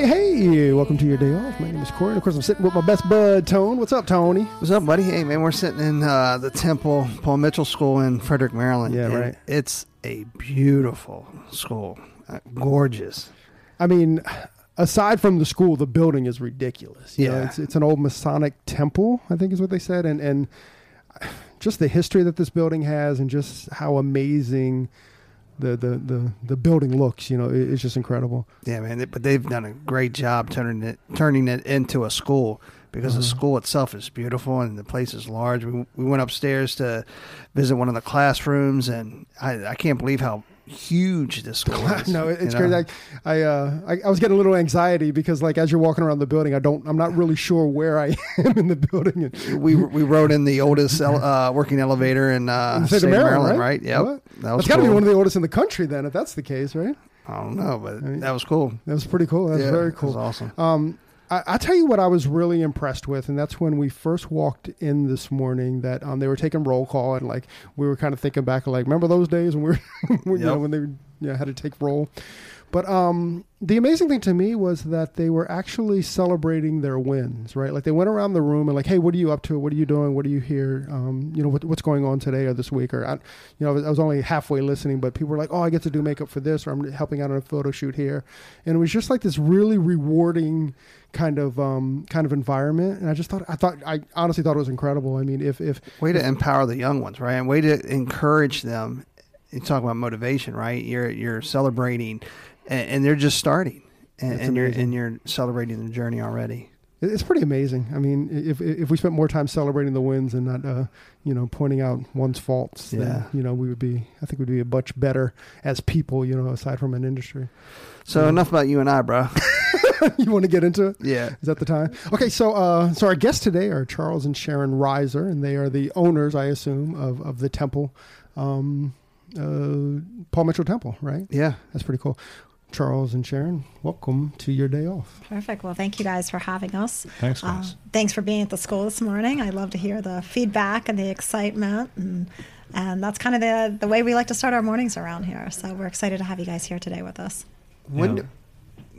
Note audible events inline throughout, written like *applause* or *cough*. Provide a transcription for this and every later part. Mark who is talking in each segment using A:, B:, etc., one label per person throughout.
A: Hey, hey, welcome to your day off. My name is Corey. And of course, I'm sitting with my best bud, Tone. What's up, Tony?
B: What's up, buddy? Hey, man, we're sitting in uh, the Temple Paul Mitchell School in Frederick, Maryland.
A: Yeah,
B: and
A: right.
B: It's a beautiful school, uh, gorgeous.
A: I mean, aside from the school, the building is ridiculous. You know,
B: Yeah.
A: it's, it's an old Masonic temple, I think is what they said. And, and just the history that this building has and just how amazing the, the, the, the building looks, you know, it- it's just incredible.
B: Yeah, man. But they've done a great job turning it turning it into a school because the
A: Mhm.
B: school itself is beautiful and the place is large. We, we went upstairs to visit one of the classrooms, and I, I can't believe how huge this is. *laughs*
A: no, it's crazy. I, I, uh, I, I was getting a little anxiety because, like, as you're walking around the building, I don't, I'm not really sure where I *laughs* am in the building.
B: We we rode in the oldest ele- uh, working elevator in uh,
A: state
B: state
A: Maryland,
B: Maryland,
A: right?
B: right? Yep.
A: What?
B: That was
A: That's got to be one of the oldest in the country, then, if that's the case, right?
B: I don't know, but
A: I mean-
B: that was cool.
A: That was pretty cool. That was
B: Yeah,
A: very cool.
B: was awesome.
A: Um, I, I tell you what I was really impressed with, and that's when we first walked in this morning. That um, they were taking roll call, and like we were kind of thinking back, like remember those days when we were, when, *laughs* you know, when they you know, had to take roll. But um, the amazing thing to me was that they were actually celebrating their wins, right? Like they went around the room and like, hey, what are you up to? What are you doing? What are you here? Um, you know, what, what's going on today or this week? Or I, you know, I was, only halfway listening, but people were like, oh, I get to do makeup for this, or I'm helping out on a photo shoot here, and it was just like this really rewarding kind of um, kind of environment. And I just thought, I thought, I honestly thought it was incredible. I mean, if if
B: Way to empower the young ones, right? And way to encourage them. You talk about motivation, right? You're you're celebrating, and, and they're just starting, and, and you're and you're celebrating the journey already.
A: It's pretty amazing. I mean, if if we spent more time celebrating the wins and not, uh, you know, pointing out one's faults, then
B: Yeah.
A: you know we would be. I think we'd be a much better as people. You know, aside from an industry.
B: So enough about you and I, bro. *laughs*
A: you want to get into it?
B: yeah.
A: Is that the time? Okay, so uh, so our guests today are Charles and Sharon Reiser, and they are the owners, I assume, of of the temple, um, uh, Paul Mitchell Temple. Right?
B: Yeah.
A: That's pretty cool. Charles and Sharon, welcome to your day off.
C: Perfect. Well, thank you guys for having us.
D: Thanks,
C: Uh,
D: guys.
C: thanks for being at the school this morning. I love to hear the feedback and the excitement, and and that's kind of the the way we like to start our mornings around here. So we're excited to have you guys here today with us.
B: When?
D: Yeah.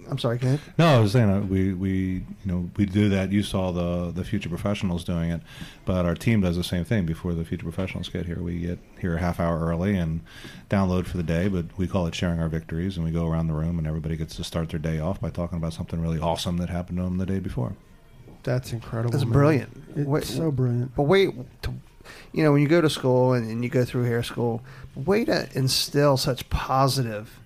B: Do- I'm sorry. Go ahead.
D: No, I was saying uh, we we you know we do that. You saw the the future professionals doing it, but our team does the same thing. Before the future professionals get here, we get here a half hour early and download for the day. But we call it sharing our victories, and we go around the room, and everybody gets to start their day off by talking about something really awesome that happened to them the day before.
A: That's incredible.
B: That's
A: man.
B: brilliant.
A: It's
B: Wait-
A: so brilliant.
B: But wait, to, you know, when you go to school and, and you go through hair school, way to instill such positive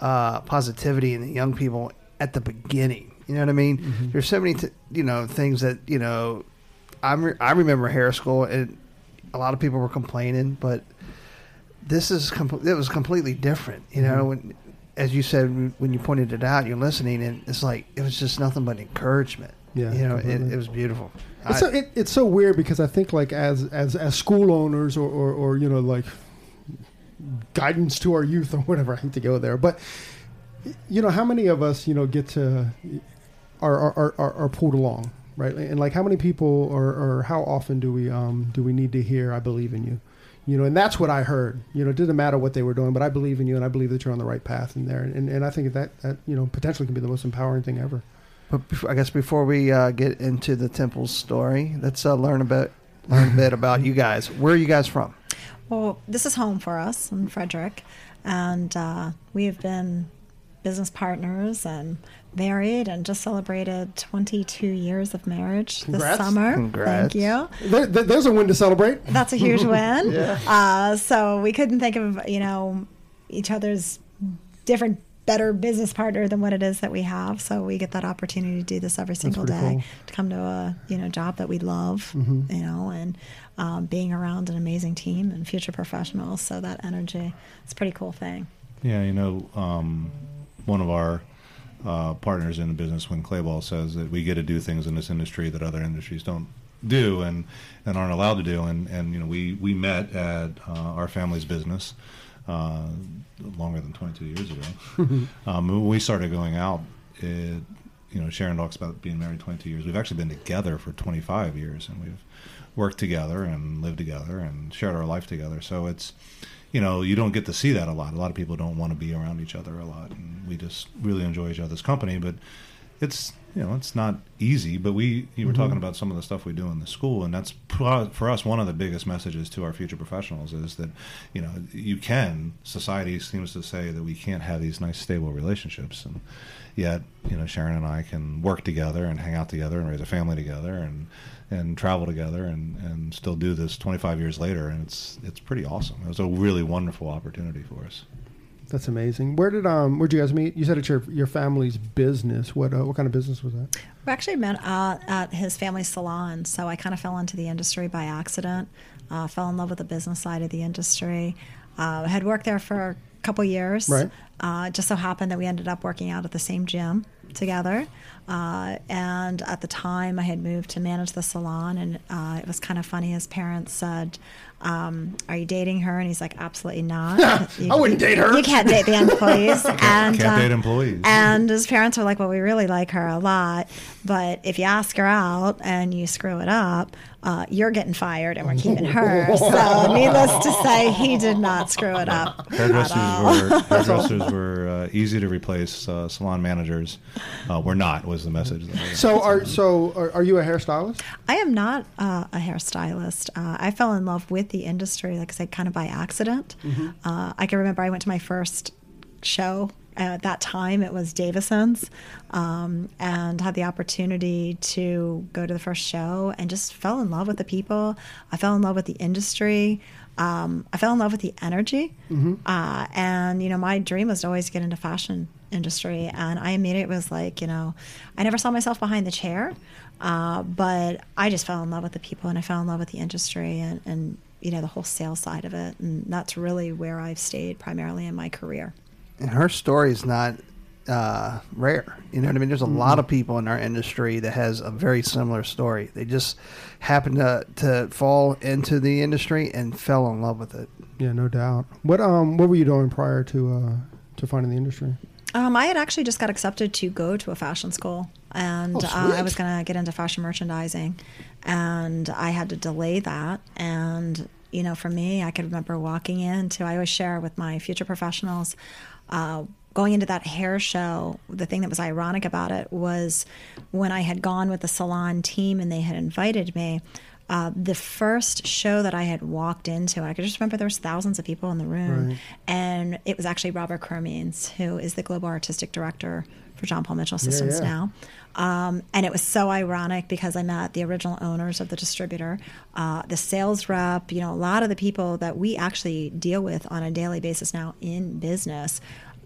B: uh, positivity in the young people at the beginning. You know what I mean?
A: Mhm.
B: There's so many, t- you know, things that you know. I re- I remember hair school, and a lot of people were complaining, but this is com- it was completely different. You know,
A: Mhm.
B: when as you said when you pointed it out, you're listening, and it's like it was just nothing but encouragement.
A: Yeah,
B: you know, it, it was beautiful.
A: It's
B: I-
A: so, it, it's so weird because I think like as as as school owners or, or or you know like guidance to our youth or whatever. I hate to go there, but you know how many of us you know get to are are are, are pulled along right and like how many people or or how often do we um do we need to hear I believe in you. You know, and that's what I heard. You know, it didn't matter what they were doing, but I believe in you, and I believe that you're on the right path in there. And, and I think that that you know potentially can be the most empowering thing ever.
B: But I guess before we uh, get into the temple story, let's uh, learn about learn a bit about you guys. Where are you guys from?
C: Well, this is home for us in Frederick, and uh, we have been business partners and married, and just celebrated 22 years of marriage
A: Congrats.
C: this summer.
B: Congrats.
C: Thank you.
A: There, there- there's a win to celebrate.
C: That's a huge *laughs* win.
B: Yeah.
C: Uh, so we couldn't think of you know each other's different better business partner than what it is that we have. So we get that opportunity to do this every single day
A: cool.
C: to come to a you know job that we love,
A: Mhm.
C: you know, and um, being around an amazing team and future professionals. So that energy, it's a pretty cool thing.
D: Yeah, you know, um, one of our uh, partners in the business, Winn Claybaugh says that we get to do things in this industry that other industries don't do and, and aren't allowed to do, and, and you know, we, we met at uh, our family's business uh, longer than 22 years ago. *laughs* um, when we started going out, it, you know, Sharon talks about being married 22 years. We've actually been together for 25 years, and we've worked together and lived together and shared our life together. So it's, you know, you don't get to see that a lot. A lot of people don't want to be around each other a lot, and we just really enjoy each other's company. But it's you know it's not easy, but we you were
A: Mm-hmm.
D: talking about some of the stuff we do in the school, and that's pro- for us one of the biggest messages to our future professionals is that you know you can. Society seems to say that we can't have these nice stable relationships, and yet you know Sharon and I can work together and hang out together and raise a family together and and travel together and, and still do this 25 years later, and it's it's pretty awesome. It was a really wonderful opportunity for us.
A: That's amazing. Where did um where'd you guys meet? You said it's your your family's business. What uh, what kind of business was that?
C: We actually met uh, at his family salon, so I kind of fell into the industry by accident. Uh, fell in love with the business side of the industry. Uh, had worked there for a couple years.
A: Right.
C: Uh, just so happened that we ended up working out at the same gym together. Uh, and at the time, I had moved to manage the salon, and uh, it was kind of funny. His parents said, um, "Are you dating her?" And he's like, "Absolutely not. *laughs*
A: I wouldn't date her."
C: You can't date the employees." *laughs* and
D: Can't
C: uh,
D: date employees.
C: and his parents were like, "Well, we really like her a lot, but if you ask her out and you screw it up, uh, you're getting fired, and we're keeping *laughs* her." So, needless to say, he did not screw it up.
D: Hairdressers were hairdressers were uh, easy to replace. Uh, salon managers uh, were not. Was the message. That we-
A: So are so are, are you a hairstylist?
C: I am not uh, a hairstylist. Uh, I fell in love with the industry, like I said, kind of by accident. Uh, I can remember I went to my first show. At that time, it was Davison's, um, and had the opportunity to go to the first show and just fell in love with the people. I fell in love with the industry. Um, I fell in love with the energy, uh, and you know, my dream was to always get into fashion industry, and I immediately was like, you know, I never saw myself behind the chair, uh, but I just fell in love with the people, and I fell in love with the industry, and, and you know, the whole sales side of it, and that's really where I've stayed primarily in my career.
B: and her story is not uh, rare. You know what I mean? There's a lot of people in our industry that has a very similar story. They just happened to to fall into the industry and fell in love with it.
A: Yeah, no doubt. What um what were you doing prior to uh to finding the industry?
C: Um, I had actually just got accepted to go to a fashion school, and
A: Oh,
C: uh, I was going to get into fashion merchandising, and I had to delay that. And you know, for me, I could remember walking into. I always share with my future professionals. Uh, Going into that hair show, the thing that was ironic about it was when I had gone with the salon team and they had invited me. Uh, the first show that I had walked into, I could just remember there was thousands of people in the room,
A: Right.
C: and it was actually Robert Cromeans, who is the global artistic director for John Paul Mitchell Systems
A: yeah.
C: now. Um, and it was so ironic because I met the original owners of the distributor, uh, the sales rep, you know, a lot of the people that we actually deal with on a daily basis now in business.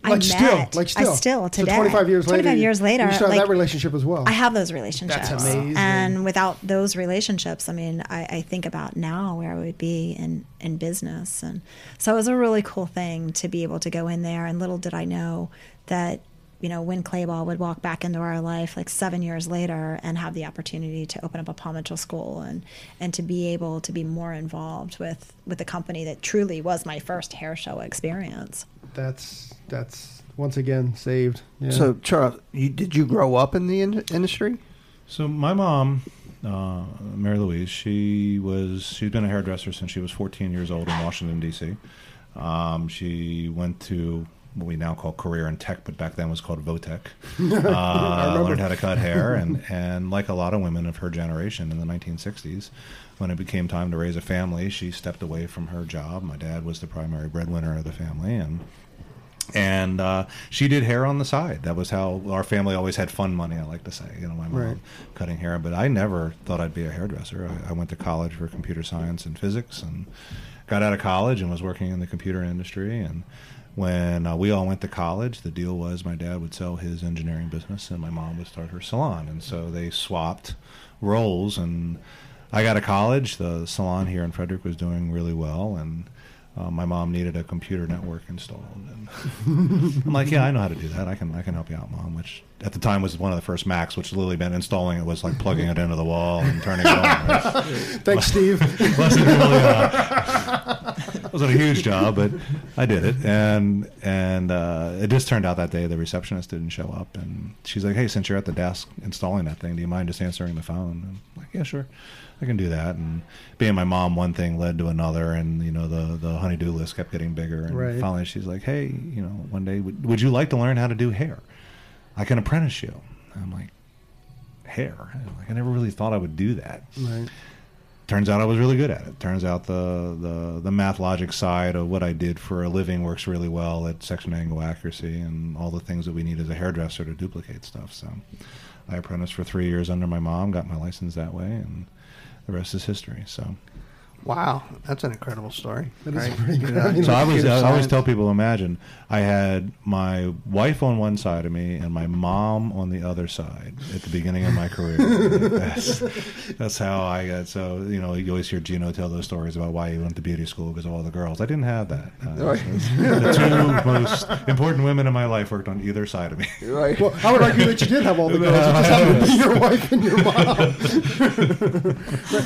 C: I
A: Like
C: met,
A: still, like still,
C: I still
A: So
C: today.
A: 25 years later.
C: 25 years later.
A: you still have
C: like,
A: that relationship as well.
C: I have those relationships.
A: That's amazing.
C: And without those relationships, I mean, I, I think about now where I would be in, in business. And so it was a really cool thing to be able to go in there. And little did I know that, you know, Winn Claybaugh would walk back into our life like seven years later and have the opportunity to open up a Paul Mitchell school and, and to be able to be more involved with, with the company that truly was my first hair show experience.
A: That's that's once again saved. Yeah.
B: So, Charles, you, did you grow up in the in- industry?
D: So my mom, uh, Mary Louise, she was she's been a hairdresser since she was 14 years old in Washington D.C. Um, she went to what we now call career in tech, but back then was called Votech. *laughs* Uh, learned how to cut hair, and and like a lot of women of her generation in the 1960s, when it became time to raise a family, she stepped away from her job. My dad was the primary breadwinner of the family, and and uh, she did hair on the side. That was how our family always had fun money. I like to say, you know, my mom
A: Right.
D: cutting hair, but I never thought I'd be a hairdresser. I, I went to college for computer science and physics, and got out of college and was working in the computer industry. And when uh, we all went to college, the deal was my dad would sell his engineering business, and my mom would start her salon. And so they swapped roles, and I got to college. The salon here in Frederick was doing really well, and uh, my mom needed a computer network installed, and *laughs* I'm like, "Yeah, I know how to do that. I can, I can help you out, mom." Which at the time was one of the first Macs, which Lily been installing. It was like plugging it into the wall and turning it on. *laughs*
A: Thanks, Steve. *laughs*
D: wasn't really a, wasn't a huge job, but I did it, and and uh, it just turned out that day the receptionist didn't show up, and she's like, "Hey, since you're at the desk installing that thing, do you mind just answering the phone?" And I'm like, "Yeah, sure, I can do that." And being my mom, one thing led to another, and you know the the honeydew list kept getting bigger, and
A: Right.
D: finally she's like, "Hey, you know, one day would, would you like to learn how to do hair? I can apprentice you." I'm like, hair. Like I never really thought I would do that.
A: Right.
D: Turns out I was really good at it. Turns out the, the the math logic side of what I did for a living works really well at section angle accuracy and all the things that we need as a hairdresser to duplicate stuff. So I apprenticed for three years under my mom, got my license that way, and the rest is history. So
B: Wow, that's an incredible story.
A: That is
B: right?
A: pretty good.
B: know,
D: So I was.
B: computer
D: I always tell people, imagine I had my wife on one side of me and my mom on the other side at the beginning of my career. *laughs* that's, that's how I got. So you know, you always hear Gino tell those stories about why he went to beauty school because of all the girls. I didn't have that. Uh,
B: Right. *laughs*
D: the two most important women in my life worked on either side of me.
B: Right.
A: Well, I would argue that you did have all the girls. It just happened to be your wife and your mom.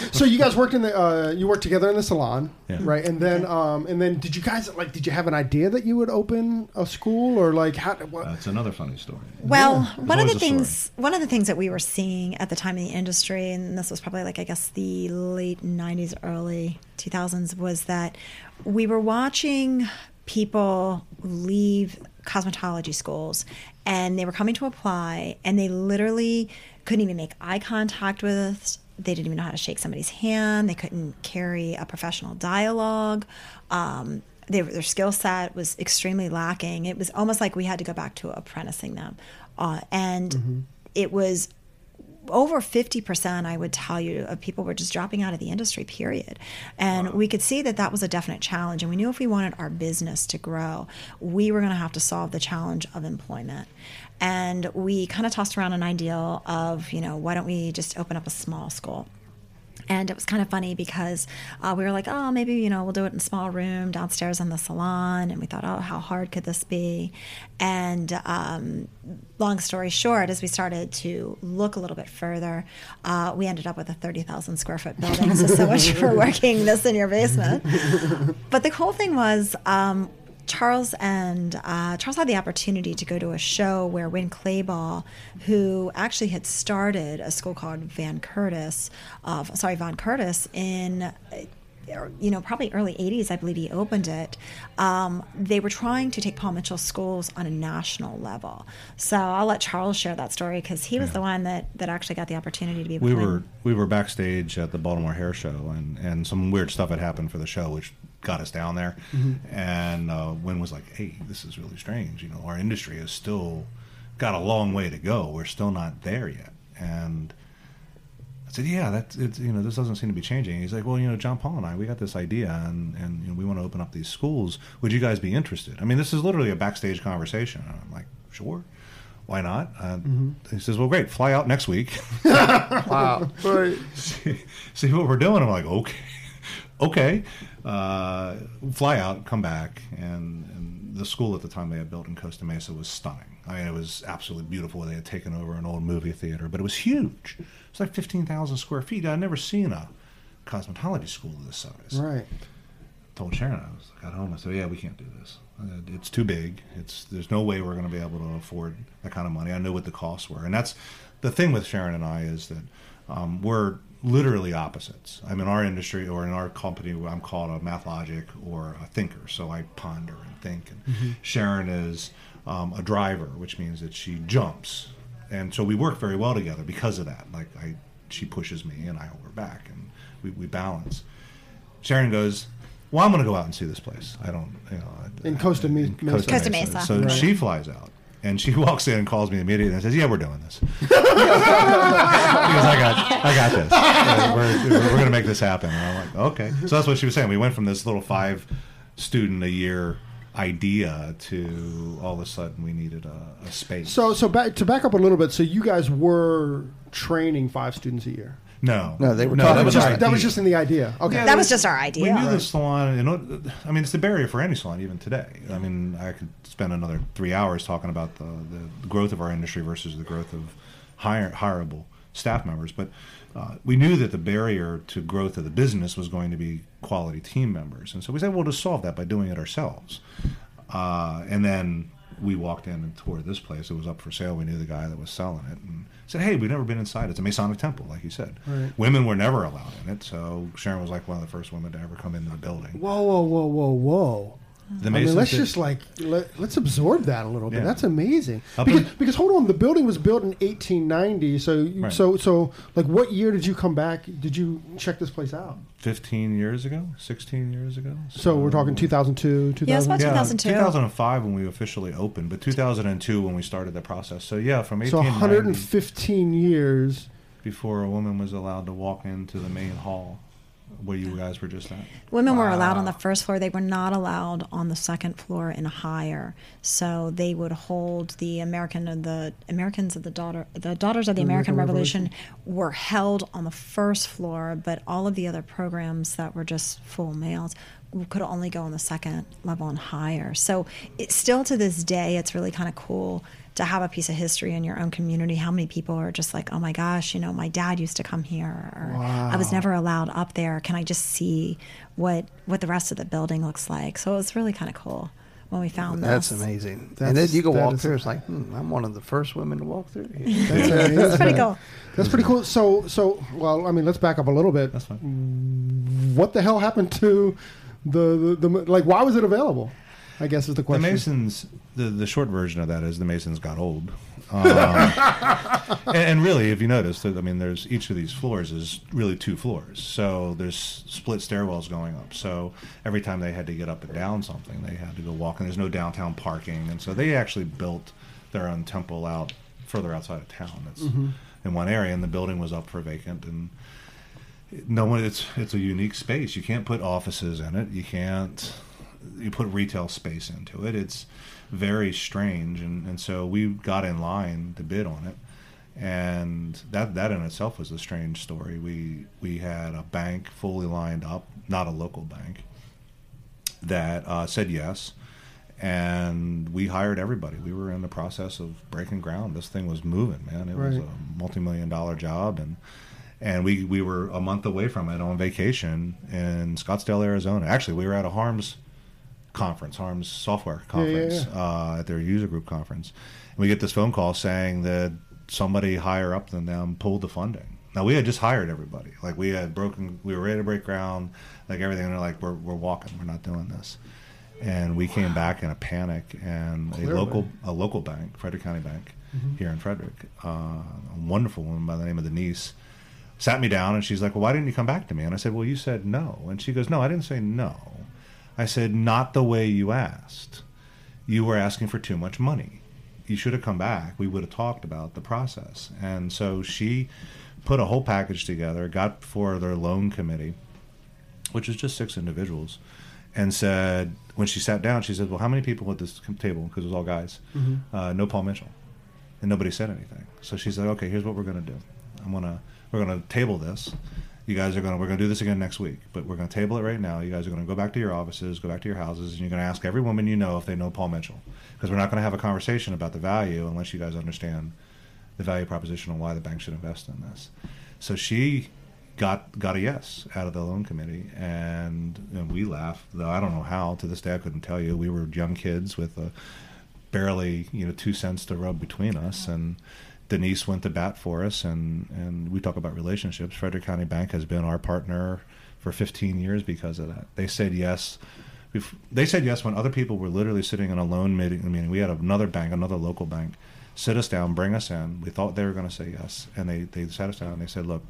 A: *laughs* So you guys worked in the uh, you worked together in the salon,
D: Yeah.
A: right? And then um, and then did you guys like did you have an idea that you would open a school or like how? What,
D: That's another funny story.
C: Well,
D: There's
C: one of the
D: a story.
C: things one of the things that we were seeing at the time in the industry, and this was probably like I guess the late '90s, early 2000s, was that we were watching people leave cosmetology schools, and they were coming to apply, and they literally couldn't even make eye contact with us. They didn't even know how to shake somebody's hand. They couldn't carry a professional dialogue. Um, they, their skill set was extremely lacking. It was almost like we had to go back to apprenticing them. Uh, and it was over 50% i would tell you of people were just dropping out of the industry period and we could see that that was a definite challenge and we knew if we wanted our business to grow we were going to have to solve the challenge of employment and we kind of tossed around an ideal of you know why don't we just open up a small school and it was kind of funny because uh, we were like, oh, maybe, you know, we'll do it in a small room downstairs in the salon. And we thought, oh, how hard could this be? And um, long story short, as we started to look a little bit further, uh, we ended up with a 30,000 square foot building. So, so much for *laughs* working this in your basement. But the cool thing was, um, Charles and uh, Charles had the opportunity to go to a show where Winn Claybaugh, who actually had started a school called Van Curtis, uh, sorry, Von Curtis in. uh, You know, probably early '80s, I believe he opened it. Um, they were trying to take Paul Mitchell schools on a national level. So I'll let Charles share that story because he was
D: Yeah.
C: the one that, that actually got the opportunity to be.
D: we were we were backstage at the Baltimore Hair Show, and and some weird stuff had happened for the show, which got us down there. And uh, Winn was like, "Hey, this is really strange. You know, our industry has still got a long way to go. We're still not there yet." And I said, "Yeah, that's it's you know this doesn't seem to be changing." He's like, "Well, you know, John Paul and I, we got this idea, and and you know, we want to open up these schools. Would you guys be interested?" I mean, this is literally a backstage conversation. And I'm like, "Sure." Why not? Uh, He says, "Well, great. Fly out next week. *laughs* *laughs*
B: Wow. Right. *laughs*
D: see, see what we're doing. I'm like, okay, okay. Uh, fly out, come back, and, and the school at the time they had built in Costa Mesa was stunning. I mean, it was absolutely beautiful. They had taken over an old movie theater, but it was huge. It's like fifteen thousand square feet. I'd never seen a cosmetology school of this size
A: right?
D: told Sharon I was got home. I said, "Yeah, we can't do this. Uh, It's too big. It's there's no way we're going to be able to afford that kind of money. I knew what the costs were, and that's the thing with Sharon and I is that um, we're literally opposites. I'm in our industry or in our company. I'm called a math logic or a thinker. So I ponder and think. And Sharon is um, a driver, which means that she jumps, and so we work very well together because of that. Like I, she pushes me and I hold her back, and we, we balance. Sharon goes, "Well, I'm going to go out and see this place. I don't, you know."
A: In Costa Me-
D: in
A: Mesa.
C: Costa Mesa.
D: So
A: Right.
D: she flies out, and she *laughs* walks in and calls me immediately and says, "Yeah, we're doing this." *laughs* because I got, I got this. Uh, *laughs* we're we're going to make this happen. And I'm like, okay. So that's what she was saying. We went from this little five student a year idea to all of a sudden we needed a, a space.
A: So so back to back up a little bit. So you guys were training five students a year.
D: no,
B: No, they were
D: no,
B: talking
D: that
A: That
D: was
A: was, just, that was just in the idea. Okay.
D: Yeah,
C: That was just our idea.
D: We knew the salon. You know, I mean, it's the barrier for any salon even today. I mean, I could spend another three hours talking about the, the growth of our industry versus the growth of hire, hireable staff members. But uh, we knew that the barrier to growth of the business was going to be quality team members, and so we said, "We'll just solve that by doing it ourselves." Uh, and then we walked in and toured this place. It was up for sale. We knew the guy that was selling it and said, Hey, we've never been inside. It's a Masonic temple, like you said.
A: Right.
D: Women were never allowed in it. So Sharon was like one of the first women to ever come into the building.
A: Whoa, whoa, whoa, whoa, whoa.
D: The
A: I mean, let's
D: did-
A: just like let, let's absorb that a little bit.
D: Yeah.
A: That's amazing.
D: Up
A: Because,
D: in-
A: because hold on, the building was built in 1890. So you-
D: Right.
A: so so like, what year did you come back? Did you check this place out?
D: 15 years ago, 16 years ago.
A: So we're talking 2002, 2000.
C: Yeah, it's about
D: yeah,
C: 2002.
D: 2005 when we officially opened, but 2002 when we started the process. So yeah, from
A: so 115 years.
D: before a woman was allowed to walk into the main hall where you guys were just at.
C: Women were allowed on the first floor. They were not allowed on the second floor and higher. So they would hold the American and the Americans of the daughter the daughters of the,
A: The
C: American,
A: American
C: Revolution, were held on the first floor, but all of the other programs that were just full males could only go on the second level and higher. So it still to this day it's really kind of cool to have a piece of history in your own community. How many people are just like, oh my gosh, you know, my dad used to come here, or I was never allowed up there. Can I just see what what the rest of the building looks like? So it was really kind of cool when we found that.
B: That's
C: this.
B: amazing.
A: That's-
B: and then you go walk
A: is-
B: through. It's like hmm, I'm one of the first women to walk through. Here. *laughs*
A: That's, amazing.
C: It's pretty cool.
A: That's pretty cool. So so well, I mean, let's back up a little bit.
D: That's fine.
A: What the hell happened to the the, the like? Why was it available? I guess is the question. The.
D: Masons, the, the short version of that is the Masons got old. *laughs* Um, and, and really, if you notice, I mean, there's each of these floors is really two floors. So there's split stairwells going up. So every time they had to get up and down something, they had to go walk. And there's no downtown parking, and so they actually built their own temple out further outside of town. It's in one area, and the building was up for vacant and no one it's it's a unique space you can't put offices in it you can't you put retail space into it it's very strange and, and so we got in line to bid on it. And that that in itself was a strange story. We we had a bank fully lined up not a local bank that uh, said yes and we hired everybody. We were in the process of breaking ground. This thing was moving man. It was a multi-million dollar job and and we we were a month away from it on vacation in Scottsdale, Arizona. Actually, we were at a Harms conference, Harms software
A: Yeah, yeah,
D: conference, Uh, at their user group conference. And we get this phone call saying that somebody higher up than them pulled the funding. Now we had just hired everybody, like we had broken, we were ready to break ground, like everything. And they're like, "We're we're walking, we're not doing this." And we came back in a panic, and
A: Clearly.
D: a local a local bank, Frederick County Bank, here in Frederick, uh, a wonderful woman by the name of Denise, sat me down and she's like, Well, why didn't you come back to me? And I said, Well, you said no. And she goes, No, I didn't say no. I said, Not the way you asked. You were asking for too much money. You should have come back. We would have talked about the process. And so she put a whole package together, got for their loan committee, which was just six individuals, and said, when she sat down, she said, Well, how many people at this table? Because it was all guys. Uh, no Paul Mitchell. And nobody said anything. So she said, Okay, here's what we're going to do. I'm going to, we're going to table this. You guys are going to, we're going to do this again next week, but we're going to table it right now. You guys are going to go back to your offices, go back to your houses, and you're going to ask every woman you know if they know Paul Mitchell. Because we're not going to have a conversation about the value unless you guys understand the value proposition and why the bank should invest in this. So she got got a yes out of the loan committee, and, and we laughed. Though I don't know how. To this day, I couldn't tell you. We were young kids with a barely you know two cents to rub between us, and Denise went to bat for us, and and we talk about relationships. Frederick County Bank has been our partner for 15 years because of that. They said yes. They said yes when other people were literally sitting in a loan meeting. meeting. We had another bank, another local bank, sit us down, bring us in. We thought they were going to say yes, and they they sat us down and they said, "Look,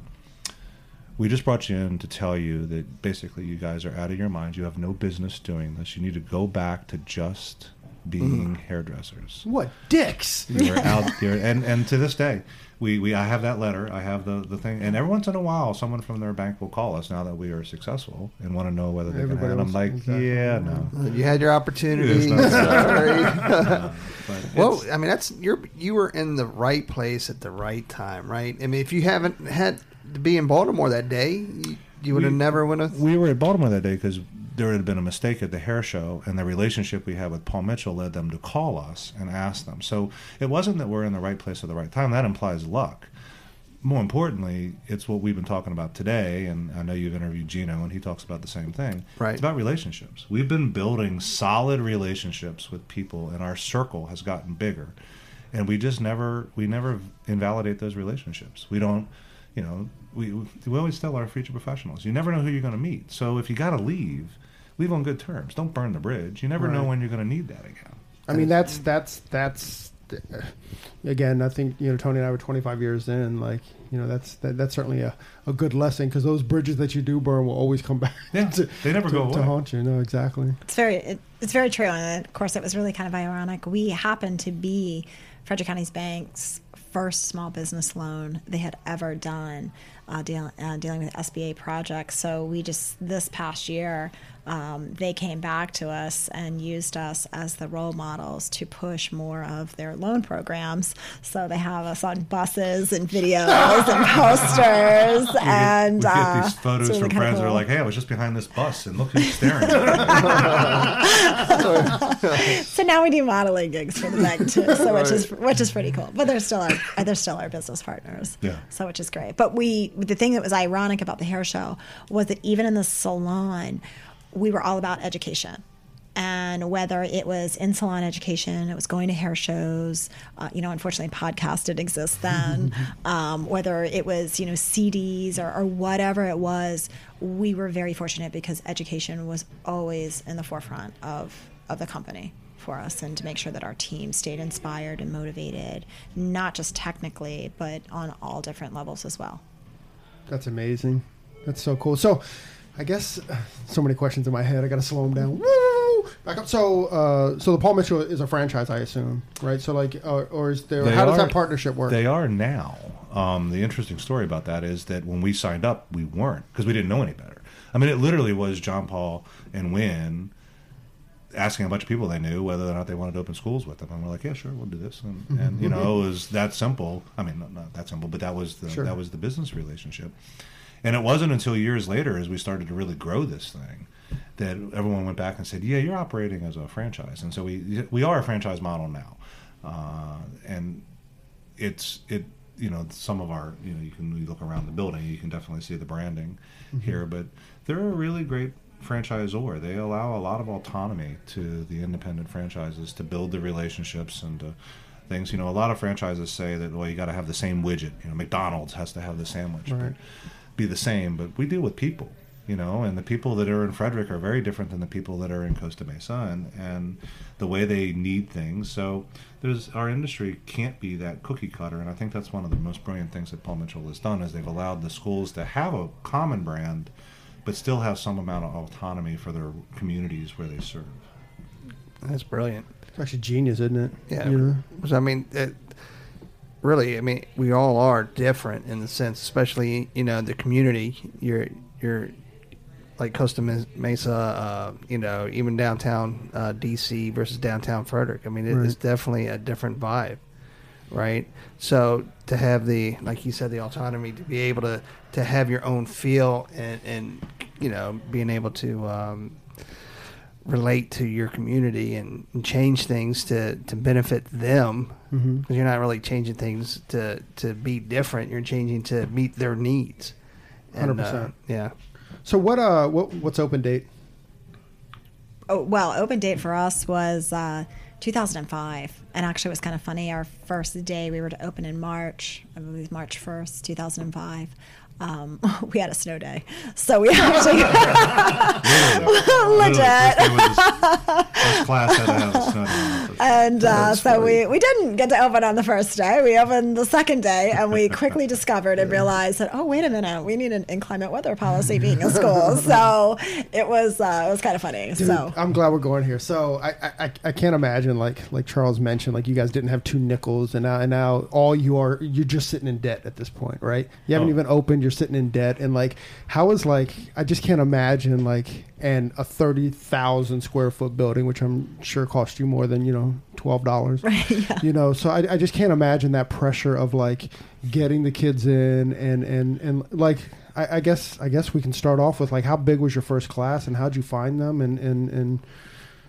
D: we just brought you in to tell you that basically you guys are out of your minds. You have no business doing this. You need to go back to just being mm-hmm. hairdressers.
A: What dicks?
D: You're out there, and and to this day, we, we I have that letter. I have the the thing, and every once in a while, someone from their bank will call us now that we are successful and want to know whether they
A: Everybody
D: can. And I'm
A: else-
D: like,
A: exactly.
D: yeah, no.
B: You had your opportunity. *laughs*
D: There's *laughs* no-
B: Sorry.
D: But
B: Well, I mean, that's you're you were in the right place at the right time, right? I mean, if you haven't had to be in Baltimore that day, you, you would have never would have.
D: we were at Baltimore that day because there had been a mistake at the hair show, and the relationship we had with Paul Mitchell led them to call us and ask them. So it wasn't that we're in the right place at the right time. That implies luck. More importantly, it's what we've been talking about today, and I know you've interviewed Gino, and he talks about the same thing.
B: Right.
D: It's about relationships. We've been building solid relationships with people, and our circle has gotten bigger, and we just never we never invalidate those relationships. We don't, you know, we we always tell our future professionals, you never know who you're going to meet. So if you got to leave, leave on good terms. Don't burn the bridge. You never know when you're going to need that again.
A: I mean, that's that's that's uh, again. I think you know Tony and I were 25 years in. Like you know, that's that, that's certainly a, a good lesson because those bridges that you do burn will always come *laughs* back.
D: Yeah,
A: to,
D: they never
A: to,
D: go
A: to haunt you. No, exactly.
C: It's very it, it's very true, and of course, it was really kind of ironic. We happened to be Frederick County's bank's first small business loan they had ever done, uh, deal, uh, dealing with SBA projects. So we just this past year, um, they came back to us and used us as the role models to push more of their loan programs. So they have us on buses and videos and *laughs* posters,
D: We get,
C: and
D: we get
C: uh,
D: these photos
C: really
D: from friends that are like, "Hey, I was just behind this bus, and look who's staring." *laughs*
C: So now we do modeling gigs for the bank too, so which is which is pretty cool. But they're still our they're still our business partners.
D: Yeah.
C: So which is great. But we the thing that was ironic about the hair show was that even in the salon, we were all about education. And whether it was in salon education, it was going to hair shows. Uh, you know, unfortunately, podcast didn't exist then. *laughs* um, whether it was you know CDs or, or whatever it was, we were very fortunate because education was always in the forefront of of the company for us and to make sure that our team stayed inspired and motivated, not just technically, but on all different levels as well.
A: That's amazing. That's so cool. So, I guess *sighs* so many questions in my head. I got to slow them down. Woo! Back up. So, uh, so the Paul Mitchell is a franchise, I assume, right? So, like, uh, or is there?
D: They
A: how does
D: are-
A: that partnership work?
D: They are now. Um, the interesting story about that is that when we signed up, we weren't because we didn't know any better. I mean, it literally was John Paul and Winn asking a bunch of people they knew whether or not they wanted to open schools with them, and we're like, "Yeah, sure, we'll do this." And, and you know, it was that simple. I mean, not, not that simple, but that was the
A: Sure.
D: that was the business relationship. And it wasn't until years later, as we started to really grow this thing, that everyone went back and said, "Yeah, you're operating as a franchise," and so we we are a franchise model now, uh, and it's it you know some of our you know you can you look around the building you can definitely see the branding here but they're a really great franchisor. They allow a lot of autonomy to the independent franchises to build the relationships and to things. You know a lot of franchises say that well you got to have the same widget. You know McDonald's has to have the sandwich
A: Right.
D: but be the same but we deal with people you know and the people that are in Frederick are very different than the people that are in Costa Mesa and and the way they need things so there's our industry can't be that cookie cutter and I think that's one of the most brilliant things that Paul Mitchell has done is they've allowed the schools to have a common brand but still have some amount of autonomy for their communities where they serve
B: That's brilliant.
A: it's actually genius, isn't it?
B: Yeah.
A: You know?
B: So, I mean, it, really, I mean, we all are different in the sense, especially you know the community. You're you're like Costa Mesa, uh, you know, even downtown uh, DC versus downtown Frederick. I mean, it, it's
A: Right.
B: definitely a different vibe, right? So to have the, like you said, the autonomy to be able to to have your own feel and and you know being able to. Um, relate to your community and, and change things to, to benefit them because you're not really changing things to, to be different you're changing to meet their needs And, uh,
A: 100%.
B: yeah
A: So, what? Uh, what? What's open date?
C: Oh, well, open date for us was uh, 2005. And actually, it was kind of funny. Our first day, we were to open in March, I believe March 1st, 2005. Um, *laughs* we had a snow day. So we *laughs* actually,
D: Literally, *laughs*
C: Legit.
D: first day was this- first class had to have a snow day
C: and uh, so we, we didn't get to open on the first day. We opened the second day, and we quickly discovered and realized that, oh, wait a minute, we need an inclement weather policy being a school. So it was, uh, it was kind of funny.
A: Dude,
C: so.
A: I'm glad we're going here. So I, I, I- I can't imagine like like Charles mentioned, like you guys didn't have two nickels, and now and now all you are you're just sitting in debt at this point, right? You haven't
D: Oh.
A: even opened, you're sitting in debt, and like how is like I just can't imagine like and a thirty thousand square foot building, which I'm sure cost you more than you know twelve dollars, *laughs*
C: Right, yeah.
A: you know. So I, I just can't imagine that pressure of like getting the kids in and and and like. I, I guess I guess we can start off with like how big was your first class and how'd you find them and and and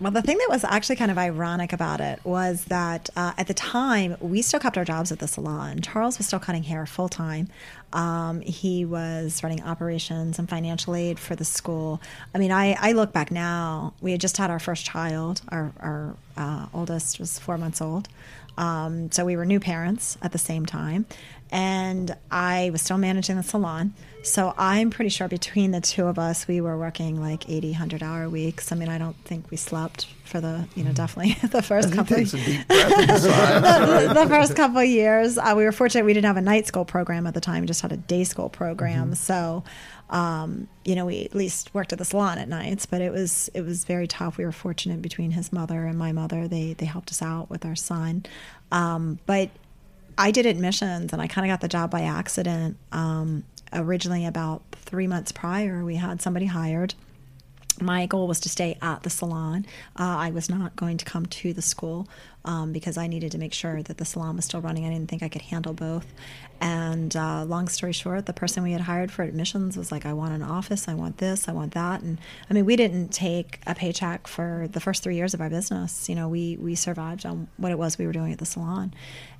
C: Well, the thing that was actually kind of ironic about it was that uh, at the time we still kept our jobs at the salon. Charles was still cutting hair full time. Um, he was running operations and financial aid for the school. I mean, I, I look back now. We had just had our first child. Our, our uh, oldest was four months old. Um, so we were new parents at the same time. and I was still managing the salon. So I'm pretty sure between the two of us, we were working like 80, 100 hour weeks. I mean, I don't think we slept for the, you know, definitely *laughs* the first couple.
B: Takes a deep *laughs* *laughs*
C: the, the first couple of years, uh, we were fortunate we didn't have a night school program at the time; we just had a day school program. So, um, you know, we at least worked at the salon at nights, but it was it was very tough. We were fortunate between his mother and my mother; they they helped us out with our son. Um, but I did admissions, and I kind of got the job by accident. Um, originally, about three months prior, we had somebody hired my goal was to stay at the salon. Uh, I was not going to come to the school um, because I needed to make sure that the salon was still running. I didn't think I could handle both. And uh, long story short, the person we had hired for admissions was like, I want an office, I want this, I want that. And I mean, we didn't take a paycheck for the first three years of our business. You know, we, we survived on what it was we were doing at the salon.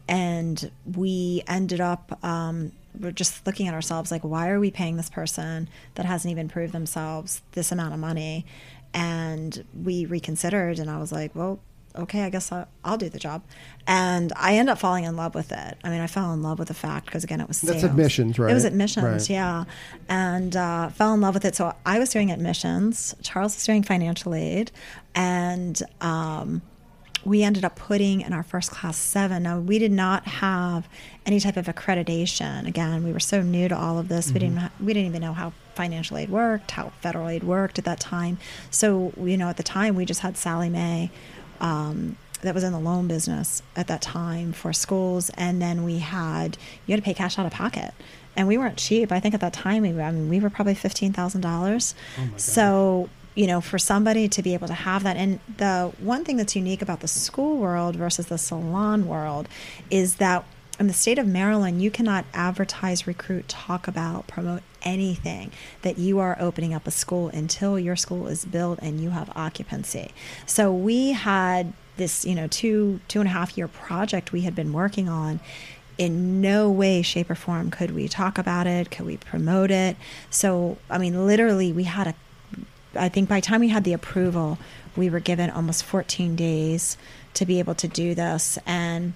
C: And we ended up um, we're just looking at ourselves like why are we paying this person that hasn't even proved themselves this amount of money? And we reconsidered and i was like well okay i guess I'll, I'll do the job. And i end up falling in love with it. I mean i fell in love with the fact because again it was
A: That's
C: sales.
A: admissions, right?
C: it was admissions
A: Right.
C: yeah. And uh, fell in love with it. So i was doing admissions. Charles was doing financial aid. And um, we ended up putting in our first class seven. Now, we did not have any type of accreditation. Again, we were so new to all of this. We didn't ha- we didn't even know how financial aid worked, how federal aid worked at that time. So, you know, at the time, we just had Sallie Mae. Um, that was in the loan business at that time for schools, and then we had you had to pay cash out of pocket, and we weren't cheap. I think at that time, we, I mean, we were probably fifteen thousand dollars. So you know, for somebody to be able to have that. And the one thing that's unique about the school world versus the salon world is that in the state of Maryland, you cannot advertise, recruit, talk about, promote anything that you are opening up a school until your school is built and you have occupancy. So we had this, you know, two, two and a half year project we had been working on in no way shape or form could we talk about it could we promote it so i mean literally we had a I think by the time we had the approval, we were given almost 14 days to be able to do this. And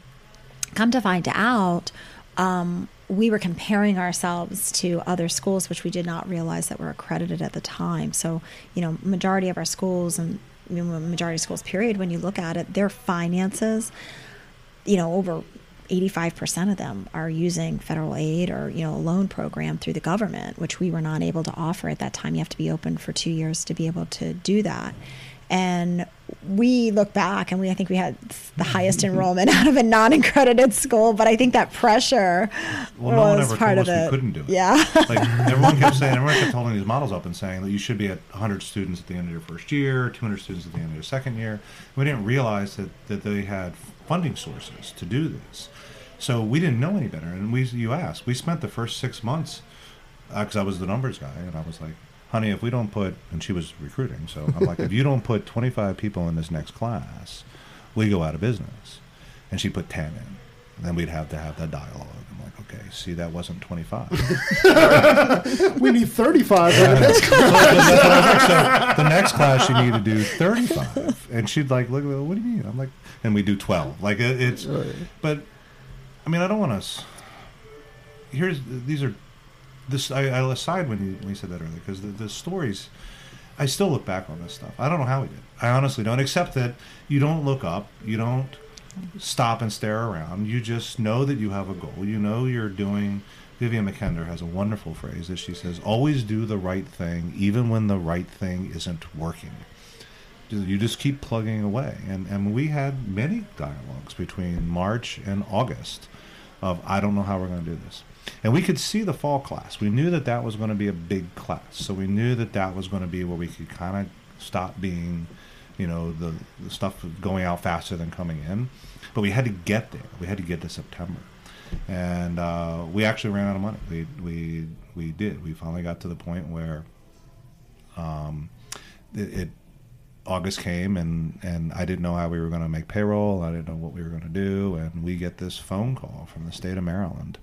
C: come to find out, um, we were comparing ourselves to other schools, which we did not realize that were accredited at the time. So, you know, majority of our schools and majority of schools, period, when you look at it, their finances, you know, over 85% of them are using federal aid or you know a loan program through the government which we were not able to offer at that time you have to be open for two years to be able to do that and we look back and we I think we had the highest *laughs* enrollment out of a non-accredited school but I think that pressure
D: Well, no one
C: was
D: ever
C: part
D: told
C: of
D: us we
C: it
D: couldn't do it.
C: yeah
D: like *laughs* everyone kept saying, everyone kept holding these models up and saying that you should be at 100 students at the end of your first year, 200 students at the end of your second year. We didn't realize that, that they had funding sources to do this. So we didn't know any better. And we, you asked, we spent the first six months, uh, because I was the numbers guy, and I was like, honey, if we don't put, and she was recruiting, so I'm like, if you don't put 25 people in this next class, we go out of business. And she put 10 in. And then we'd have to have that dialogue. I'm like, okay, see, that wasn't 25. *laughs*
A: we need 35 for the next *laughs*
D: So that's what I was like, so the next class you need to do 35 and she'd like look what do you mean i'm like and we do 12 like it, it's but i mean i don't want to here's these are this i, I aside when you when you said that earlier because the, the stories i still look back on this stuff i don't know how we did i honestly don't except that you don't look up you don't stop and stare around you just know that you have a goal you know you're doing Vivian McKender has a wonderful phrase that she says, always do the right thing, even when the right thing isn't working. You just keep plugging away. And, and we had many dialogues between March and August of, I don't know how we're going to do this. And we could see the fall class. We knew that that was going to be a big class. So we knew that that was going to be where we could kind of stop being, you know, the, the stuff going out faster than coming in. But we had to get there. We had to get to September and uh, we actually ran out of money. We we we did. We finally got to the point where um, it, it August came and and I didn't know how we were going to make payroll. I didn't know what we were going to do, and we get this phone call from the state of Maryland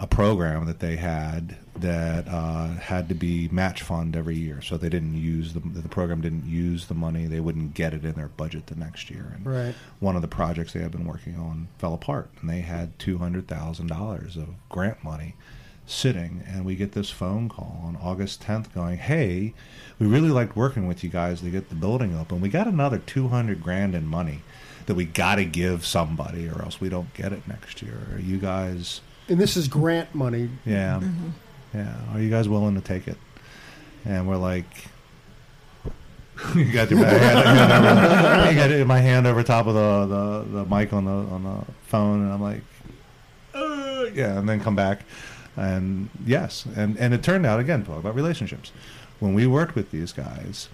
D: a program that they had that uh, had to be match fund every year. So they didn't use the the program didn't use the money. They wouldn't get it in their budget the next year. And
A: Right.
D: one of the projects they had been working on fell apart, and they had two hundred thousand dollars of grant money sitting. And we get this phone call on August tenth, going, "Hey, we really liked working with you guys to get the building open. We got another two hundred grand in money." That we got to give somebody, or else we don't get it next year. Are you guys
A: And this is grant money.
D: yeah.
C: Mm-hmm.
D: Yeah. Are you guys willing to take it? And we're like, *laughs* you got your hand, over, you got my hand over top of the, the, the mic on the on the phone, and I'm like, uh, yeah, and then come back, and yes, and and it turned out again talk about relationships. When we worked with these guys,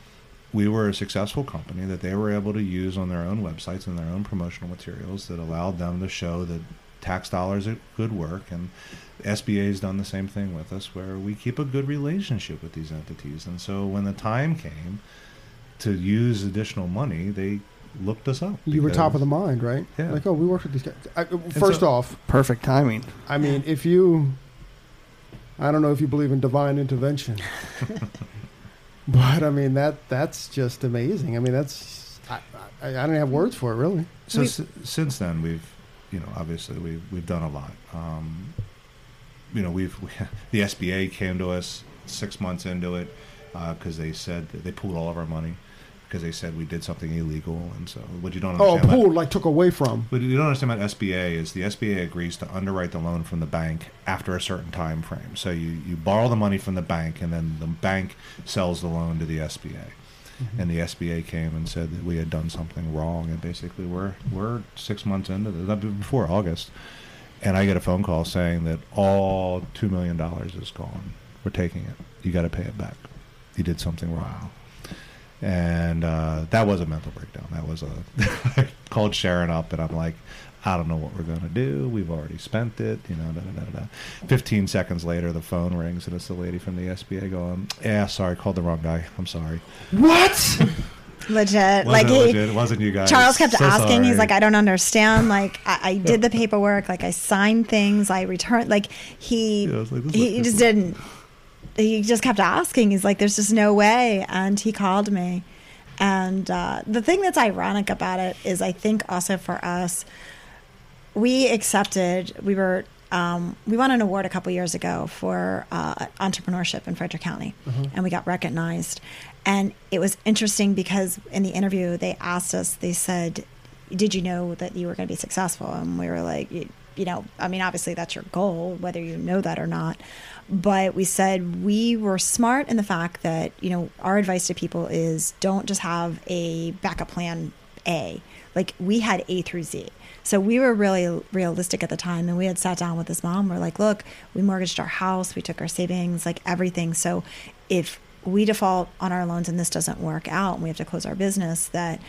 D: we were a successful company that they were able to use on their own websites and their own promotional materials that allowed them to show that tax dollars at good work and SBA has done the same thing with us where we keep a good relationship with these entities and so when the time came to use additional money they looked us up
A: You were top of the mind, right?
D: Yeah.
A: Like, oh, we worked with these guys. I, first
D: so-
A: off,
B: Perfect timing.
A: I mean, if you, I don't know if you believe in divine intervention, *laughs* but I mean that that's just amazing. I mean, that's I, I, I don't have words for it really.
D: so
C: We-
D: s- since then we've you know obviously we've we've done a lot um, you know we've we, *laughs* the SBA came to us six months into it because they said that they pulled all of our money because they said we did something illegal and so what you don't
A: Oh,
D: understand about-
A: pool like took away from.
D: What you don't understand about SBA is the SBA agrees to underwrite the loan from the bank after a certain time frame. So you, you borrow the money from the bank, and then the bank sells the loan to the SBA. Mm-hmm. And the SBA came and said that we had done something wrong, and basically we're we're six months into this, before August, and I get a phone call saying that all two million dollars is gone. We're taking it. You got to pay it back. You did something wrong and uh, that was a mental breakdown. That was a *laughs* I called Sharon up, and I'm like, I don't know what we're gonna do. We've already spent it, you know. Da, da, da, da. Fifteen seconds later, the phone rings, and it's the lady from the SBA going, "Yeah, sorry, called the wrong guy. I'm sorry."
A: What? *laughs*
C: legit.
D: Wasn't
C: like he,
D: legit. It wasn't you guys.
C: Charles kept
D: So
C: asking. He's like, I don't understand. Like, I, I did the *laughs* paperwork. Like, I signed things. I returned. Like, he
D: Yeah, like,
C: he just didn't. He just kept asking. He's like, there's just no way. And he called me. And uh, the thing that's ironic about it is, I think also for us, we accepted. We were. Um, we won an award a couple years ago for uh, entrepreneurship in Frederick County, and we got recognized. And it was interesting because in the interview they asked us. They said, "Did you know that you were going to be successful?" And we were like, "You, know, I mean, obviously that's your goal, whether you know that or not." But we said we were smart in the fact that you know our advice to people is don't just have a backup plan A. Like we had A through Z. So we were really realistic at the time, and we had sat down with this mom. We're like, look, we mortgaged our house, we took our savings, like everything. So if we default on our loans and this doesn't work out, and we have to close our business, that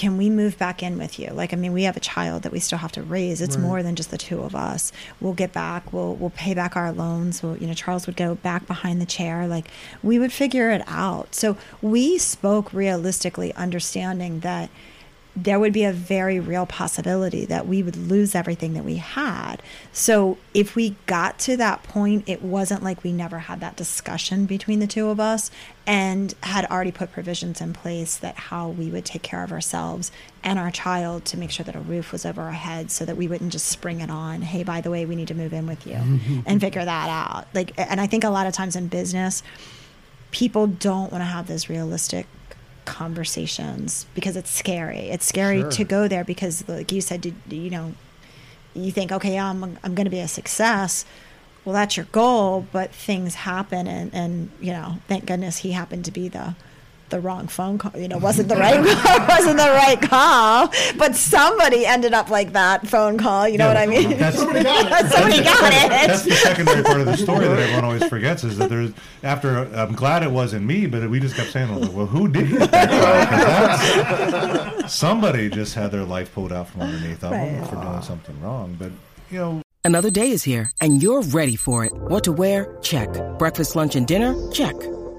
C: can we move back in with you? Like, I mean, we have a child that we still have to raise. It's
A: Right.
C: more than just the two of us. We'll get back. We'll we'll pay back our loans. We'll, you know, Charles would go back behind the chair. Like, we would figure it out. So we spoke realistically, understanding that there would be a very real possibility that we would lose everything that we had. So if we got to that point, it wasn't like we never had that discussion between the two of us and had already put provisions in place that how we would take care of ourselves and our child to make sure that a roof was over our heads so that we wouldn't just spring it on, hey, by the way, we need to move in with you mm-hmm. and figure that out. Like and I think a lot of times in business, people don't want to have those realistic conversations because it's scary. It's scary
A: Sure.
C: to go there because, like you said, you know, you think, okay, I'm I'm going to be a success. Well, that's your goal, but things happen, and and you know, thank goodness he happened to be the the wrong phone call. You know, wasn't the right *laughs* wasn't the right call, but somebody ended up like that phone call. You know
D: Yeah,
C: what I mean?
D: that's-
A: Somebody got it. *laughs*
C: somebody got
D: That's
C: it.
D: the secondary part of the story that everyone always *laughs* forgets is that there's after I'm glad it wasn't me, but we just kept saying, well, who did get that call? 'Cause that's- Somebody just had their life pulled out from underneath them
C: Right.
D: for doing something wrong. But you know,
E: Another day is here, and you're ready for it. What to wear? Check. Breakfast, lunch, and dinner? Check.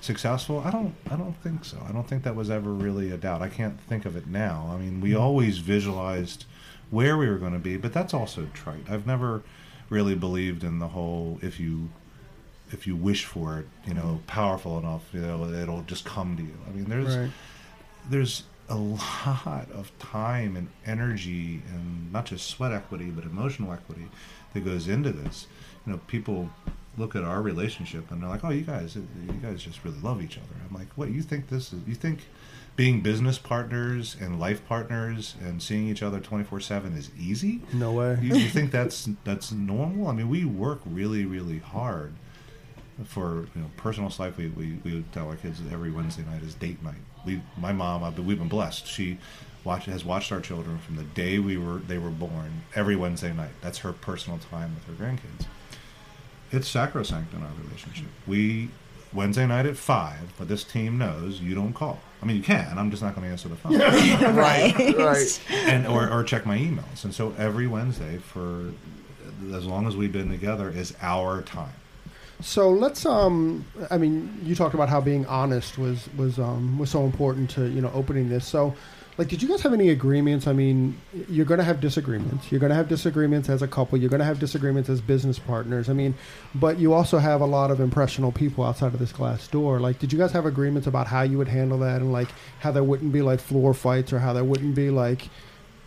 D: successful? I don't. I don't think so. I don't think that was ever really a doubt. I can't think of it now. I mean, we hmm. always visualized where we were going to be, but that's also trite. I've never really believed in the whole if you if you wish for it, you know, hmm. powerful enough, you know, it'll just come to you. I mean, there's
A: Right.
D: there's a lot of time and energy and not just sweat equity but emotional equity that goes into this you know people look at our relationship and they're like oh you guys uh, you guys just really love each other. I'm like what you think this is you think being business partners and life partners and seeing each other 24/7 is easy?
A: No way.
D: you, you think that's that's normal? I mean we work really really hard for you know personal life. We, we, we would tell our kids that every wednesday night is date night. We my mom I've been, we've been blessed. She watch, has watched our children from the day we were they were born every wednesday night. That's her personal time with her grandkids it's sacrosanct in our relationship we wednesday night at five but this team knows you don't call i mean you can i'm just not going to answer the phone *laughs* *laughs*
C: right.
B: right.
D: and or, or check my emails. And so every Wednesday for as long as we've been together is our time.
A: So let's um I mean you talked about how being honest was was um was so important to you know opening this. So like did you guys have any agreements? I mean you're going to have disagreements. You're going to have disagreements as a couple. You're going to have disagreements as business partners. I mean but you also have a lot of impressionable people outside of this glass door. Like did you guys have agreements about how you would handle that and like how there wouldn't be like floor fights or how there wouldn't be like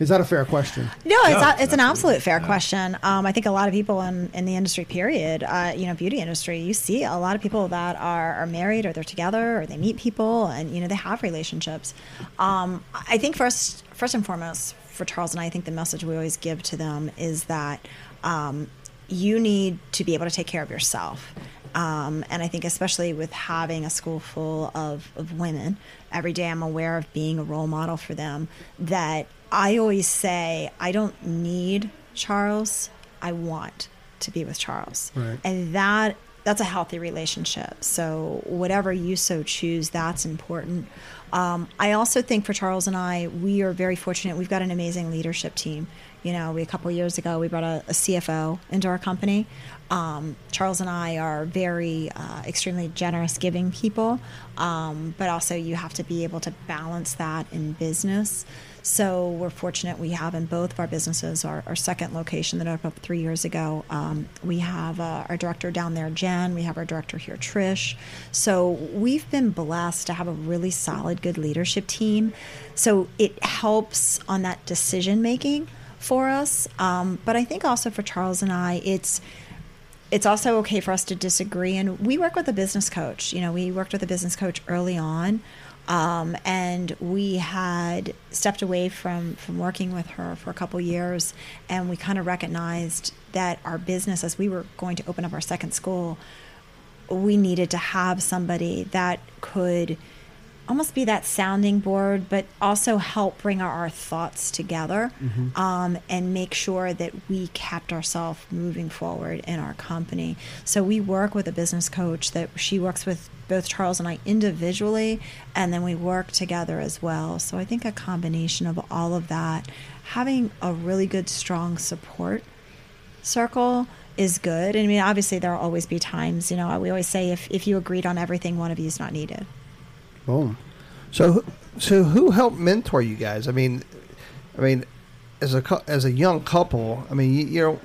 A: is that a fair question?
C: No, it's,
D: Yeah,
C: a, it's an absolute fair
D: Yeah.
C: question. Um, I think a lot of people in, in the industry, period, uh, you know, beauty industry, you see a lot of people that are, are married or they're together or they meet people and, you know, they have relationships. Um, I think first, first and foremost, for Charles and I, I think the message we always give to them is that um, you need to be able to take care of yourself. Um, and I think, especially with having a school full of, of women, every day I'm aware of being a role model for them. That I always say, I don't need Charles, I want to be with Charles.
A: Right.
C: And that that's a healthy relationship. So whatever you so choose, that's important. Um, I also think for Charles and I, we are very fortunate. We've got an amazing leadership team. You know, we a couple of years ago we brought a, a CFO into our company. Um, Charles and I are very uh, extremely generous, giving people, um, but also you have to be able to balance that in business. So we're fortunate we have in both of our businesses, our, our second location that opened up three years ago. Um, we have uh, our director down there, Jen. We have our director here, Trish. So we've been blessed to have a really solid, good leadership team. So it helps on that decision making for us. Um, but I think also for Charles and I, it's it's also okay for us to disagree. And we work with a business coach. You know, we worked with a business coach early on, um, and we had stepped away from from working with her for a couple years, and we kind of recognized that our business, as we were going to open up our second school, we needed to have somebody that could almost be that sounding board, but also help bring our, our thoughts together um, and make sure that we kept ourselves moving forward in our company. So we work with a business coach that she works with both Charles and I individually, and then we work together as well. So I think a combination of all of that, having a really good, strong support circle is good. And I mean, obviously, there will always be times, you know, we always say if, if you agreed on everything, one of you is not needed.
A: Boom.
B: So, who- so who helped mentor you guys? I mean, I mean, as a as a young couple, I mean, you, you know,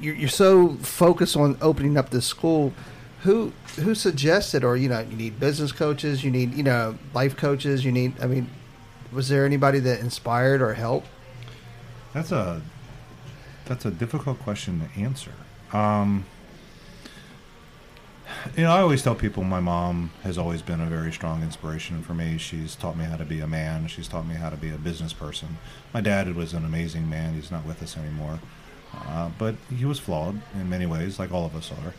B: you're, you're so focused on opening up this school. Who who suggested, or you know, you need business coaches, you need you know life coaches, you need. I mean, was there anybody that inspired or helped?
D: That's a that's a difficult question to answer. Um, you know, I always tell people my mom has always been a very strong inspiration for me. She's taught me how to be a man. She's taught me how to be a business person. My dad was an amazing man. He's not with us anymore, uh, but he was flawed in many ways, like all of us are.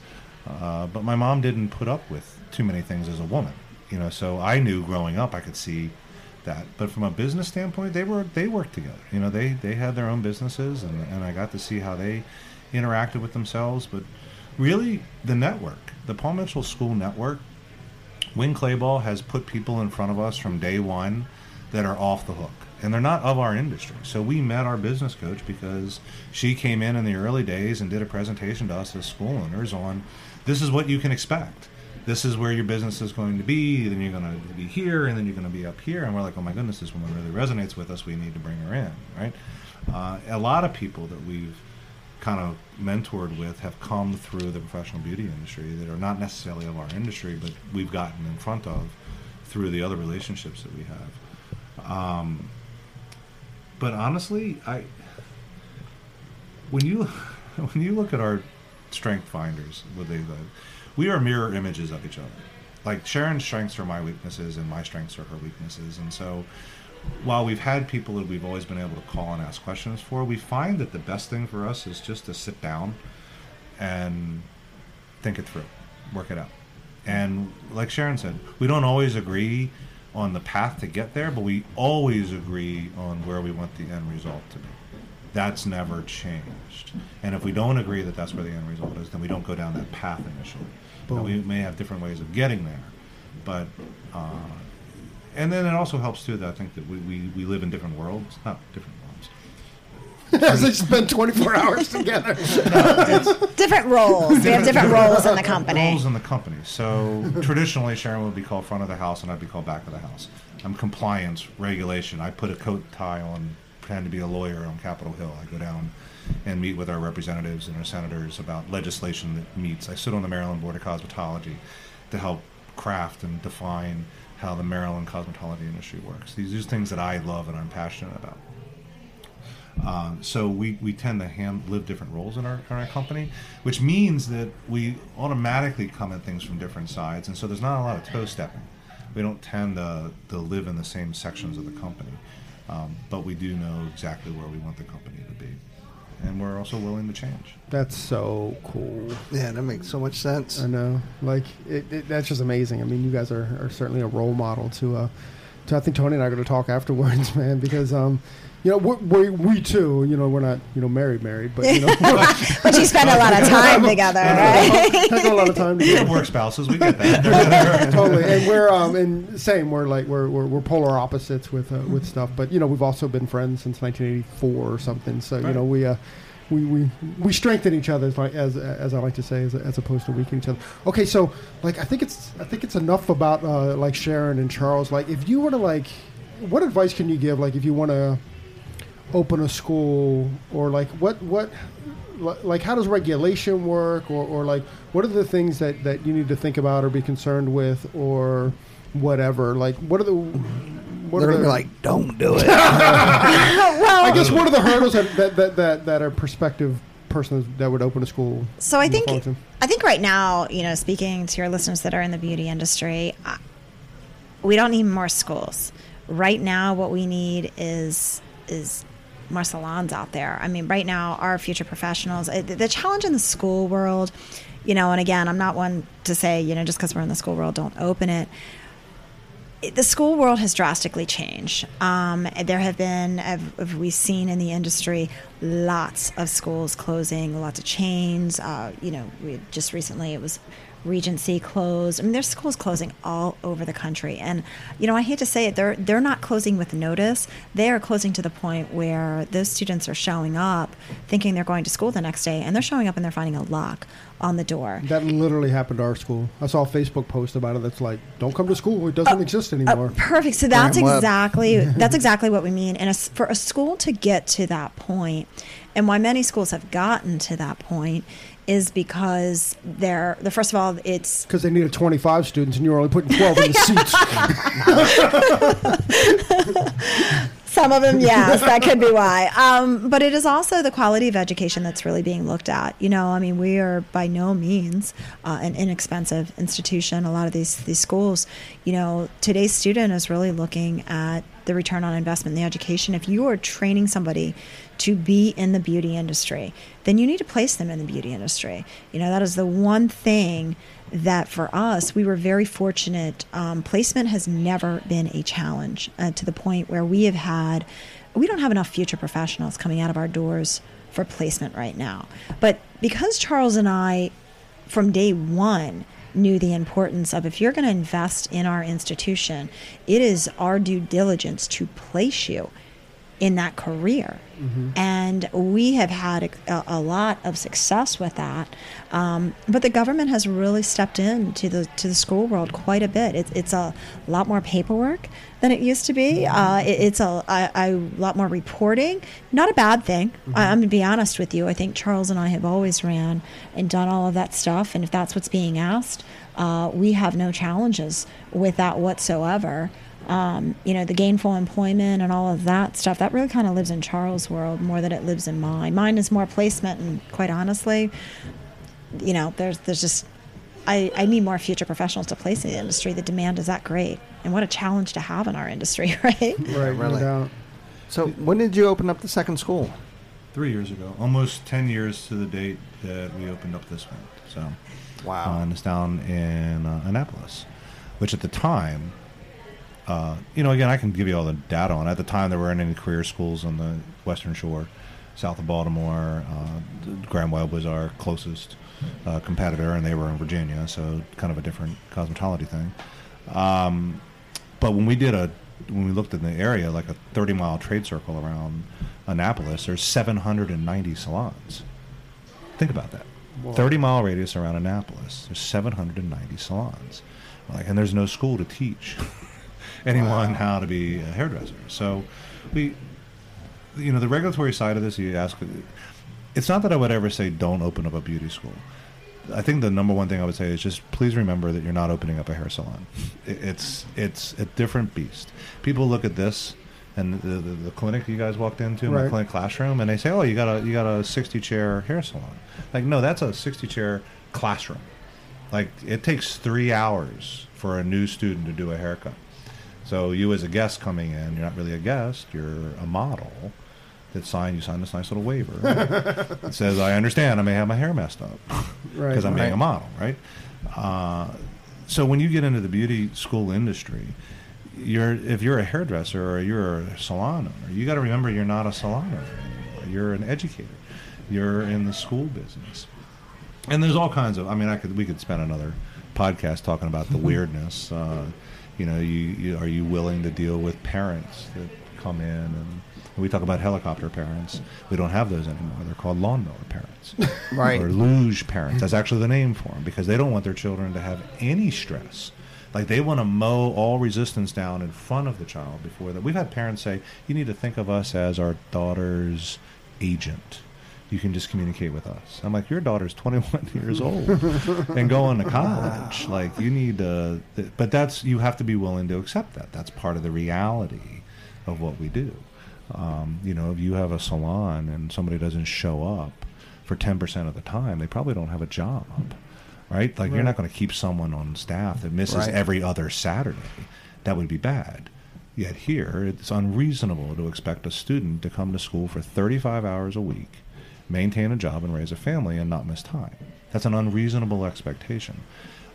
D: Uh, but my mom didn't put up with too many things as a woman, you know. So I knew growing up I could see that. But from a business standpoint, they were they worked together. You know, they they had their own businesses, and and I got to see how they interacted with themselves. But really the network, the Paul Mitchell School Network. Winn Claybaugh has put people in front of us from day one that are off the hook, and they're not of our industry. So we met our business coach because she came in in the early days and did a presentation to us as school owners on this is what you can expect. This is where your business is going to be. Then you're going to be here, and then you're going to be up here. And we're like, oh my goodness, this woman really resonates with us. We need to bring her in, right? Uh, a lot of people that we've kind of mentored with have come through the professional beauty industry that are not necessarily of our industry, but we've gotten in front of through the other relationships that we have. Um, but honestly, I when you *laughs* when you look at our strength finders, what they we are mirror images of each other. Like Sharon's strengths are my weaknesses, and my strengths are her weaknesses, and so while we've had people that we've always been able to call and ask questions for, we find that the best thing for us is just to sit down and think it through, work it out. And like Sharon said, we don't always agree on the path to get there, but we always agree on where we want the end result to be. That's never changed. And if we don't agree that that's where the end result is, then we don't go down that path initially. Now, we may have different ways of getting there, but uh, and then it also helps too that I think that we, we, we live in different worlds, not different worlds. *laughs*
A: As they spend 24 hours together. *laughs*
C: different roles. We have different roles in the company.
D: Roles in the company. So traditionally, Sharon would be called front of the house, and I'd be called back of the house. I'm compliance, regulation. I put a coat and tie on, pretend to be a lawyer on Capitol Hill. I go down and meet with our representatives and our senators about legislation that meets. I sit on the Maryland Board of Cosmetology to help craft and define how the Maryland cosmetology industry works. These are things that I love and I'm passionate about. Uh, so we, we tend to hand, live different roles in our, in our company, which means that we automatically come at things from different sides, and so there's not a lot of toe stepping. We don't tend to, to live in the same sections of the company, um, but we do know exactly where we want the company to and we're also willing to change.
A: That's so cool.
B: Yeah, that makes so much sense.
A: I know. Like it, it, that's just amazing. I mean, you guys are, are certainly a role model to. Uh, to I think Tony and I are going to talk afterwards, *laughs* man, because um, you know, we, we too, you know, we're not, you know, married, married, but you know, *laughs*
C: but you spend a lot of time *laughs* together, right?
A: Spend a lot of time together.
D: We work spouses, we get that *laughs*
A: totally. And we're um, and same, we're like we're we're, we're polar opposites with uh, with stuff, but you know, we've also been friends since 1984 or something. So right. you know, we uh, we, we we strengthen each other, as as, as I like to say, as, as opposed to weaken each other. Okay, so like I think it's I think it's enough about uh, like Sharon and Charles. Like, if you were to like, what advice can you give? Like, if you want to open a school or like what what like how does regulation work? Or, or like what are the things that, that you need to think about or be concerned with or whatever? Like what are the
B: what They're are the, like don't do it. *laughs*
A: Well, I guess what are the hurdles that, that, that, that, that are prospective persons that would open a school
C: so I think I think right now you know speaking to your listeners that are in the beauty industry we don't need more schools. Right now what we need is is more salons out there. I mean, right now, our future professionals, the challenge in the school world, you know, and again, I'm not one to say, you know, just because we're in the school world, don't open it. The school world has drastically changed. Um, there have been, have we seen in the industry, lots of schools closing, lots of chains. Uh, you know, we just recently it was Regency closed. I mean, there's schools closing all over the country, and you know, I hate to say it, they're they're not closing with notice. They are closing to the point where those students are showing up thinking they're going to school the next day, and they're showing up and they're finding a lock on the door.
A: That literally happened to our school. I saw a Facebook post about it. That's like, "Don't come to school; it doesn't uh, exist anymore." Uh,
C: perfect. So that's exactly *laughs* that's exactly what we mean. And a, for a school to get to that point, and why many schools have gotten to that point is because they're the first of all it's
A: because they needed 25 students and you're only putting 12 in the *laughs*
C: seats. *laughs* Some of them yes that could be why. Um, but it is also the quality of education that's really being looked at. You know i mean we are by no means uh, an inexpensive institution. A lot of these these schools you know today's student is really looking at the return on investment in the education. If you are training somebody to be in the beauty industry, then you need to place them in the beauty industry. You know, that is the one thing that for us, we were very fortunate. Um, placement has never been a challenge uh, to the point where we have had, we don't have enough future professionals coming out of our doors for placement right now. But because Charles and I from day one knew the importance of if you're going to invest in our institution, it is our due diligence to place you in that career. And we have had a, a lot of success with that. Um, but the government has really stepped in to the to the school world quite a bit. It's it's a lot more paperwork than it used to be. Uh, it, it's a, a, a lot more reporting. Not a bad thing. I, I'm going to be honest with you. I think Charles and I have always ran and done all of that stuff. And if that's what's being asked, uh, we have no challenges with that whatsoever um, you know, the gainful employment and all of that stuff, that really kind of lives in Charles' world more than it lives in mine. Mine is more placement, and quite honestly, you know, there's there's just I, I need more future professionals to place in the industry. The demand is that great, and what a challenge to have in our industry, *laughs* right?
A: Right,
B: really.
A: doubt.
B: So when did you open up the second school?
D: Three years ago, almost ten years to the date that we opened up this one. So,
B: Wow.
D: uh, and it's down in uh, Annapolis, which at the time, uh, you know, again, I can give you all the data on. it. At the time, there weren't any career schools on the Western Shore, south of Baltimore. Uh, Grand Web was our closest uh, competitor, and they were in Virginia, so kind of a different cosmetology thing. Um, but when we did a when we looked in the area, like a 30 mile trade circle around Annapolis, there's 790 salons. Think about that. 30 mile radius around Annapolis, there's 790 salons. Like, and there's no school to teach *laughs* anyone how to be a hairdresser. So, we, you know, the regulatory side of this, you ask, it's not that I would ever say don't open up a beauty school. I think the number one thing I would say is just please remember that you're not opening up a hair salon. It's it's a different beast. People look at this and the, the, the clinic you guys walked into, my clinic classroom, and they say, "Oh, you got a you got a 60 chair hair salon." Like, no, that's a 60 chair classroom. Like, it takes three hours for a new student to do a haircut. So you, as a guest coming in, you're not really a guest. You're a model that signed. You signed this nice little waiver. *laughs* it says, "I understand. I may have my hair messed up."
A: Right.
D: because I'm being a model, right? Uh, so when you get into the beauty school industry, you're if you're a hairdresser or you're a salon owner, you got to remember you're not a salon owner anymore. You're an educator. You're in the school business, and there's all kinds of. I mean, I could we could spend another podcast talking about the *laughs* weirdness. Uh, you know, you, you are you willing to deal with parents that come in and we talk about helicopter parents. We don't have those anymore. They're called lawnmower parents *laughs*
B: Right.
D: or luge parents. That's actually the name for them because they don't want their children to have any stress. Like they want to mow all resistance down in front of the child before that. We've had parents say, "You need to think of us as our daughter's agent. You can just communicate with us." I'm like, "Your daughter's 21 *laughs* years old and going to college. Like you need to." Th- but that's you have to be willing to accept that. That's part of the reality of what we do. Um, you know, if you have a salon and somebody doesn't show up for 10% of the time, they probably don't have a job, right? Like, you're not going to keep someone on staff that misses
B: Right.
D: every other Saturday. That would be bad. Yet here, it's unreasonable to expect a student to come to school for 35 hours a week, maintain a job, and raise a family and not miss time. That's an unreasonable expectation.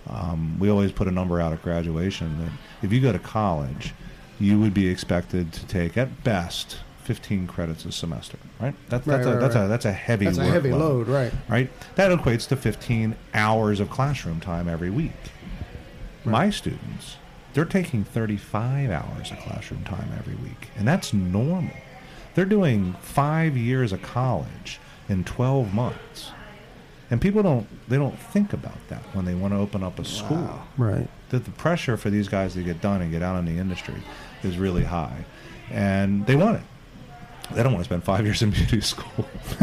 D: Um, we always put a number out at graduation that if you go to college, you would be expected to take at best 15 credits a semester, right? That's, that's,
A: Right,
D: a,
A: right,
D: that's,
A: right.
D: a, that's a heavy
A: That's a heavy
D: workload,
A: load, right?
D: right? That equates to 15 hours of classroom time every week. My students, they're taking 35 hours of classroom time every week, and that's normal. They're doing five years of college in 12 months. And people don't they don't think about that when they want to open up a school
B: Wow.
A: Right.
D: that the pressure for these guys to get done and get out in the industry is really high, and they want it. They don't want to spend five *laughs* years in beauty school. *laughs*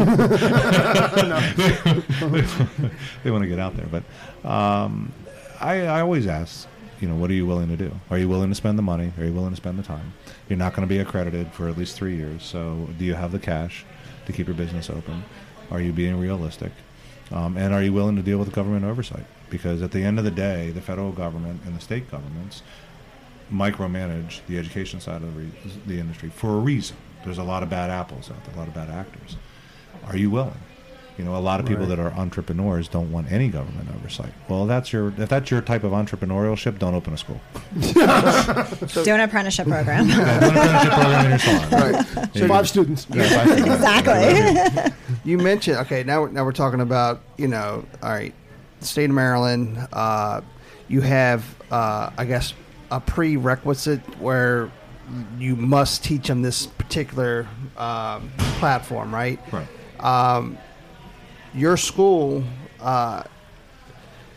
D: they want to get out there, but um, I, I always ask, you know, what are you willing to do? Are you willing to spend the money? Are you willing to spend the time? You're not going to be accredited for at least three years, so do you have the cash to keep your business open? Are you being realistic? Um, and are you willing to deal with government oversight? Because at the end of the day, the federal government and the state governments micromanage the education side of the, re- the industry for a reason. There's a lot of bad apples out there, a lot of bad actors. Are you willing? You know, a lot of people
A: Right.
D: that are entrepreneurs don't want any government oversight. Well, that's your if that's your type of entrepreneurship, don't open a school. *laughs*
C: Do an apprenticeship program.
D: Yeah, do an apprenticeship program in your salon.
B: Right.
D: Yeah,
A: Five students.
D: yeah, five students.
C: exactly. *laughs*
B: You mentioned okay. Now we're, now we're talking about you know. All right. state of Maryland, uh, you have, uh, I guess, a prerequisite where you must teach them this particular um, platform, right?
D: Right.
B: Um, your school, uh,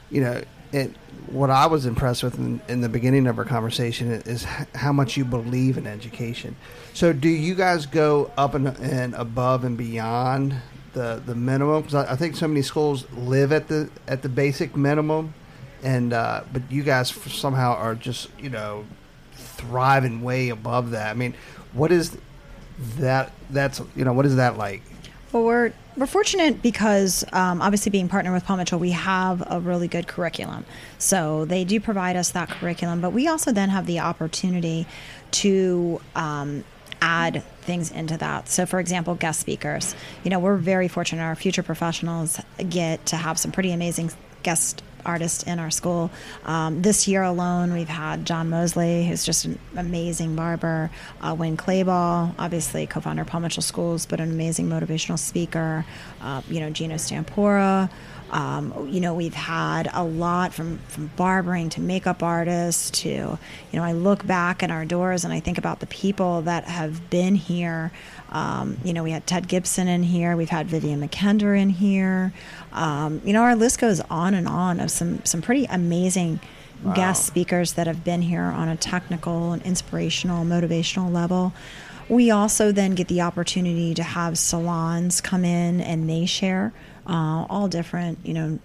B: you know, it, what I was impressed with in, in the beginning of our conversation is how much you believe in education. So, do you guys go up and, and above and beyond the the minimum? Because I, I think so many schools live at the at the basic minimum, and uh, but you guys somehow are just you know thriving way above that. I mean, what is that? That's you know what is that like?
C: Well, we're we're fortunate because um, obviously being partnered with Paul Mitchell, we have a really good curriculum. So they do provide us that curriculum, but we also then have the opportunity to um, add things into that. So, for example, guest speakers. You know, we're very fortunate. Our future professionals get to have some pretty amazing guest artists in our school. Um, this year alone, we've had John Mosley, who's just an amazing barber, uh, Winn Claybaugh, obviously co-founder of Paul Mitchell Schools, but an amazing motivational speaker. Uh, you know, Gino Stampora. Um, you know, we've had a lot from, from barbering to makeup artists to, you know, I look back at our doors and I think about the people that have been here. Um, you know, we had Ted Gibson in here. We've had Vivienne Mackinder in here. Um, you know, our list goes on and on of some some pretty amazing guest speakers that have been here on a technical and inspirational, motivational level. We also then get the opportunity to have salons come in and they share uh, all different, you know,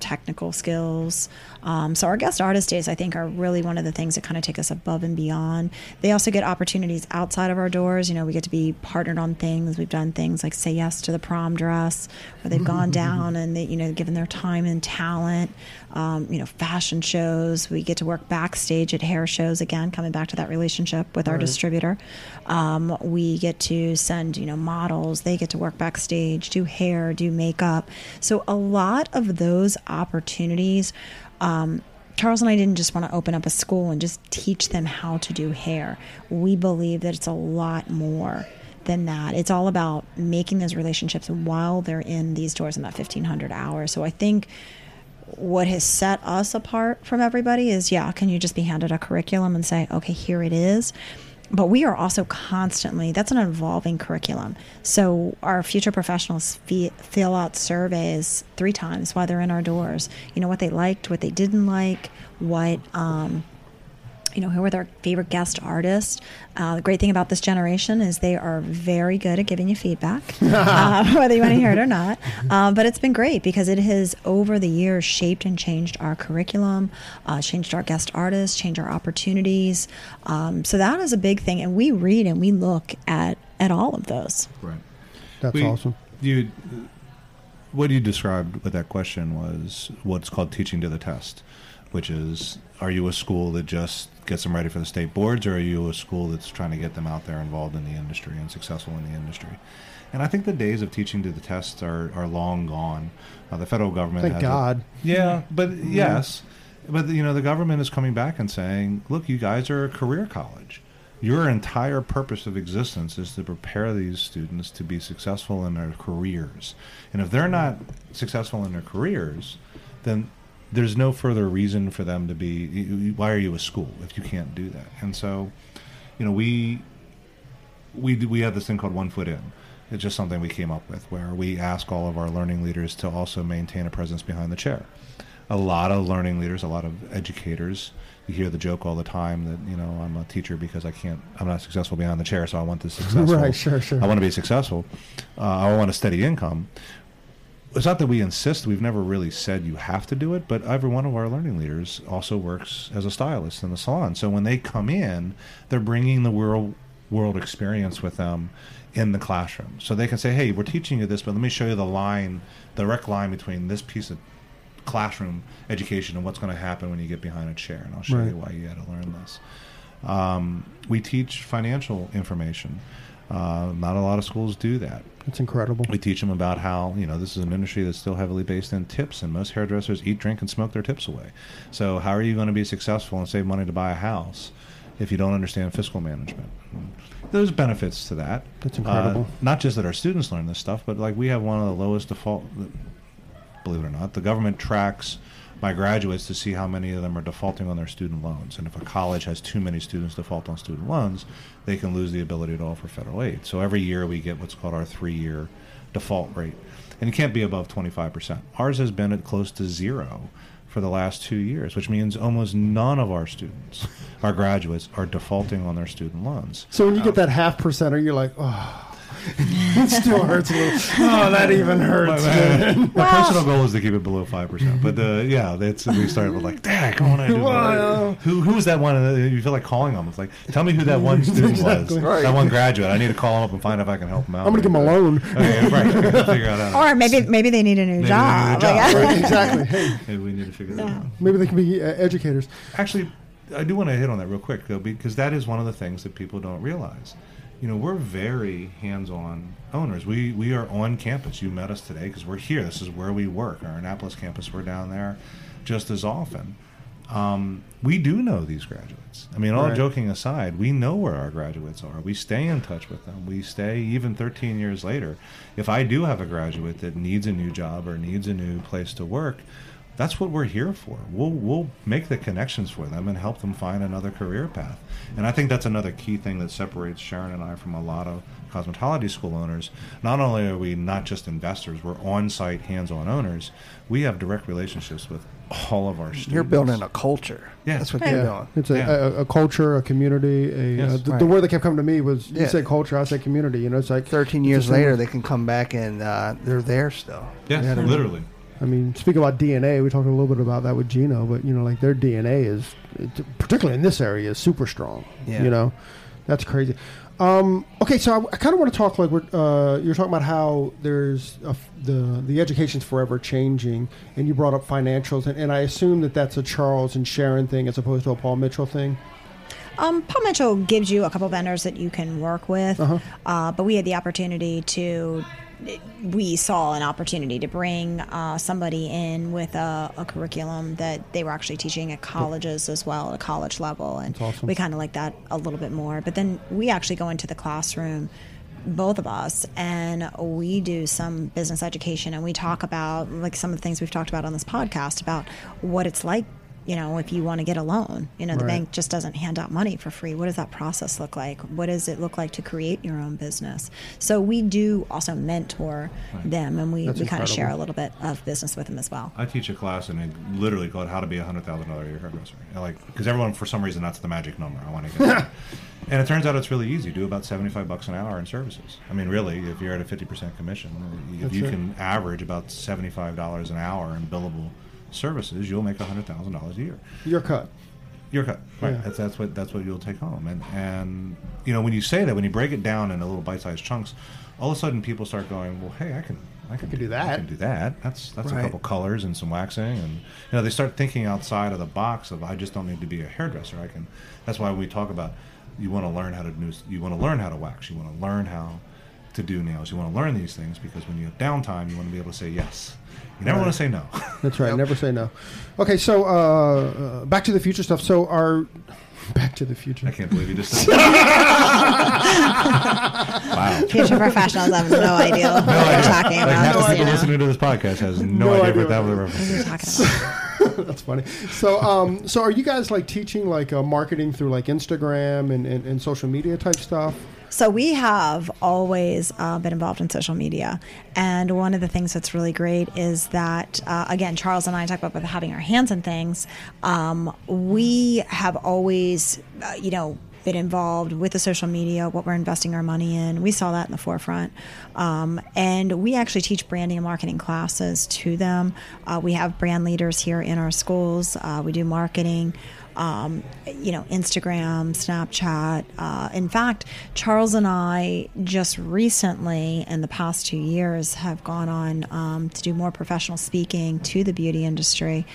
C: technical skills. Um, so our guest artist days, I think, are really one of the things that kind of take us above and beyond. They also get opportunities outside of our doors. You know, we get to be partnered on things. We've done things like say yes to the prom dress, where they've gone down and they, you know, given their time and talent. Um, you know, fashion shows. We get to work backstage at hair shows again, coming back to that relationship with our distributor. Um, we get to send, you know, models. They get to work backstage, do hair, do makeup. So a lot of those opportunities. Um, Charles and I didn't just want to open up a school and just teach them how to do hair. We believe that it's a lot more than that. It's all about making those relationships while they're in these doors in that 1500 hours. So I think what has set us apart from everybody is yeah, can you just be handed a curriculum and say, okay, here it is? But we are also constantly, that's an evolving curriculum. So our future professionals fee- fill out surveys three times while they're in our doors. You know, what they liked, what they didn't like, what, um, you know, who are their favorite guest artists. Uh, the great thing about this generation is they are very good at giving you feedback, *laughs* uh, *laughs* whether you want to hear it or not. Um, but it's been great because it has, over the years, shaped and changed our curriculum, uh, changed our guest artists, changed our opportunities. Um, so that is a big thing. And we read and we look at, at all of those.
D: Right.
A: That's
D: We-
A: awesome.
D: You, what you described with that question was what's called teaching to the test, which is are you a school that just gets them ready for the state boards, or are you a school that's trying to get them out there involved in the industry and successful in the industry? And I think the days of teaching to the test are, are long gone. Uh, the federal government
A: Thank
D: has a-
A: God.
D: yeah, but yes, but you know the government is coming back and saying, "Look, you guys are a career college. Your entire purpose of existence is to prepare these students to be successful in their careers. And if they're not successful in their careers, then there's no further reason for them to be. Why are you a school if you can't do that? And so, you know, we we we have this thing called one foot in. It's just something we came up with where we ask all of our learning leaders to also maintain a presence behind the chair. A lot of learning leaders, a lot of educators, you hear the joke all the time that you know I'm a teacher because I can't, I'm not successful behind the chair, so I want this *laughs* successful.
A: Right, sure, sure.
D: I want to be successful. Uh, I want a steady income. It's not that we insist. We've never really said you have to do it, but every one of our learning leaders also works as a stylist in the salon. So when they come in, they're bringing the world world experience with them in the classroom. So they can say, "Hey, we're teaching you this, but let me show you the line, the direct line between this piece of classroom education and what's going to happen when you get behind a chair, and I'll show
A: Right.
D: you why you had to learn this." Um, we teach financial information. Uh, not a lot of schools do that.
A: It's incredible.
D: We teach them about how you know this is an industry that's still heavily based in tips, and most hairdressers eat, drink, and smoke their tips away. So how are you going to be successful and save money to buy a house if you don't understand fiscal management? There's benefits to that.
A: That's incredible.
D: Uh, not just that our students learn this stuff, but like we have one of the lowest default believe it or not. The government tracks my graduates to see how many of them are defaulting on their student loans. And if a college has too many students default on student loans, they can lose the ability to offer federal aid. So every year we get what's called our three year default rate. And it can't be above 25%. Ours has been at close to zero for the last two years, which means almost none of our students, our graduates, are defaulting on their student loans.
A: So when you get um, that half percenter, you're like, oh, *laughs* it still hurts a little. Oh, that even hurts. man.
D: My personal goal is to keep it below five percent, but uh, yeah, that's we started with like, Dad, come on, I do
A: Well-
D: who who was that one? Uh, You feel like calling them. It's like, tell me who that one student
A: Exactly.
D: was,
B: Right.
D: that one graduate. I need to call them up and find out if I can help them out.
A: I'm going to give them a loan.
D: Okay, right. figure out. how- *laughs*
C: Or maybe maybe they need a new
D: Maybe
C: job.
D: need a job, right.
A: exactly. *laughs* Hey,
D: Maybe we need to figure that out.
A: maybe they can be uh, educators.
D: Actually, I do want to hit on that real quick though, because that is one of the things that people don't realize. You know, we're very hands-on owners. We we are on campus. You met us today because we're here. This is where we work. Our Annapolis campus. We're down there just as often. Um, we do know these graduates. I mean, all
A: Right.
D: joking aside, we know where our graduates are. We stay in touch with them. We stay even 13 years later. If I do have a graduate that needs a new job or needs a new place to work, that's what we're here for. We'll we'll make the connections for them and help them find another career path. And I think that's another key thing that separates Sharon and I from a lot of cosmetology school owners. Not only are we not just investors, we're on-site, hands-on owners. We have direct relationships with all of our students.
B: You're building a culture.
D: Yeah.
B: That's what
C: Yeah.
B: you're doing.
A: It's a,
D: Yeah.
A: a, a culture, a community. A,
D: Yes.
A: uh, the, the word that kept coming to me was you
B: Yeah.
A: say culture, I say community. You know, it's like
B: 13 years later, they can come back and uh, they're there still.
D: Yes,
B: You know what I mean?
D: literally.
A: I mean, speak about DNA. We talked a little bit about that with Gino, but you know, like their DNA is, particularly in this area, is super strong.
B: Yeah.
A: You know, that's crazy. Um, okay, so I, I kind of want to talk like we're, uh, you're talking about how there's a f the the education's forever changing, and you brought up financials, and, and I assume that that's a Charles and Sharon thing as opposed to a Paul Mitchell thing.
C: Um, Paul Mitchell gives you a couple vendors that you can work with,
A: Uh-huh.
C: uh, but we had the opportunity to. We saw an opportunity to bring uh, somebody in with a, a curriculum that they were actually teaching at colleges as well, at a college level, and
A: awesome.
C: we kind of like that a little bit more. But then we actually go into the classroom, both of us, and we do some business education, and we talk about like some of the things we've talked about on this podcast about what it's like you know, if you want to get a loan, you know, the
A: Right.
C: bank just doesn't hand out money for free. What does that process look like? What does it look like to create your own business? So we do also mentor them, and we,
A: That's
C: we kind of share a little bit of business with them as well.
D: I teach a class and it literally called "How to Be a Hundred Thousand Dollar Year Hairdresser." And, Like, because everyone for some reason that's the magic number. I want to get. *laughs* and it turns out it's really easy. Do about seventy-five bucks an hour in services. I mean, really, if you're at a fifty percent commission, if
A: That's
D: you
A: it.
D: can average about seventy-five dollars an hour in billable services, you'll make a hundred thousand dollars a year.
A: Your cut.
D: Your cut, right?
A: Yeah.
D: That's that's what that's what you'll take home. And and you know when you say that, when you break it down into little bite-sized chunks, all of a sudden people start going, well, hey, I can I can,
A: could do that.
D: I can do that. That's that's
B: Right.
D: a couple colors and some waxing, and you know they start thinking outside of the box of I just don't need to be a hairdresser. I can. That's why we talk about you want to learn how to do you want to learn how to wax. You want to learn how to do nails. You want to learn these things because when you have downtime, you want to be able to say yes. You never
A: Right.
D: want to say no. *laughs*
A: That's right.
B: Yep.
A: Never say no. Okay, so uh, uh, Back to the Future stuff. So our *laughs* Back to the Future.
D: I can't believe you just *laughs* said that. wow.
C: Future professionals have no idea what you're talking
D: Like
C: about.
D: half the people
C: know.
D: listening to this podcast has no,
A: No
D: idea,
A: idea
D: what that
A: what
D: was a
C: What are you
D: reference.
C: talking about?
A: That's funny. So, um, so are you guys like teaching like uh, marketing through like Instagram and, and, and social media type stuff?
C: So we have always uh, been involved in social media, and one of the things that's really great is that uh, again, Charles and I talk about having our hands in things. Um, we have always, uh, you know. Been involved with the social media, what we're investing our money in. We saw that in the forefront. Um, and we actually teach branding and marketing classes to them. Uh, we have brand leaders here in our schools. Uh, we do marketing um, you know, Instagram, Snapchat. Uh, in fact, Charles and I just recently, in the past two years, have gone on um, to do more professional speaking to the beauty industry,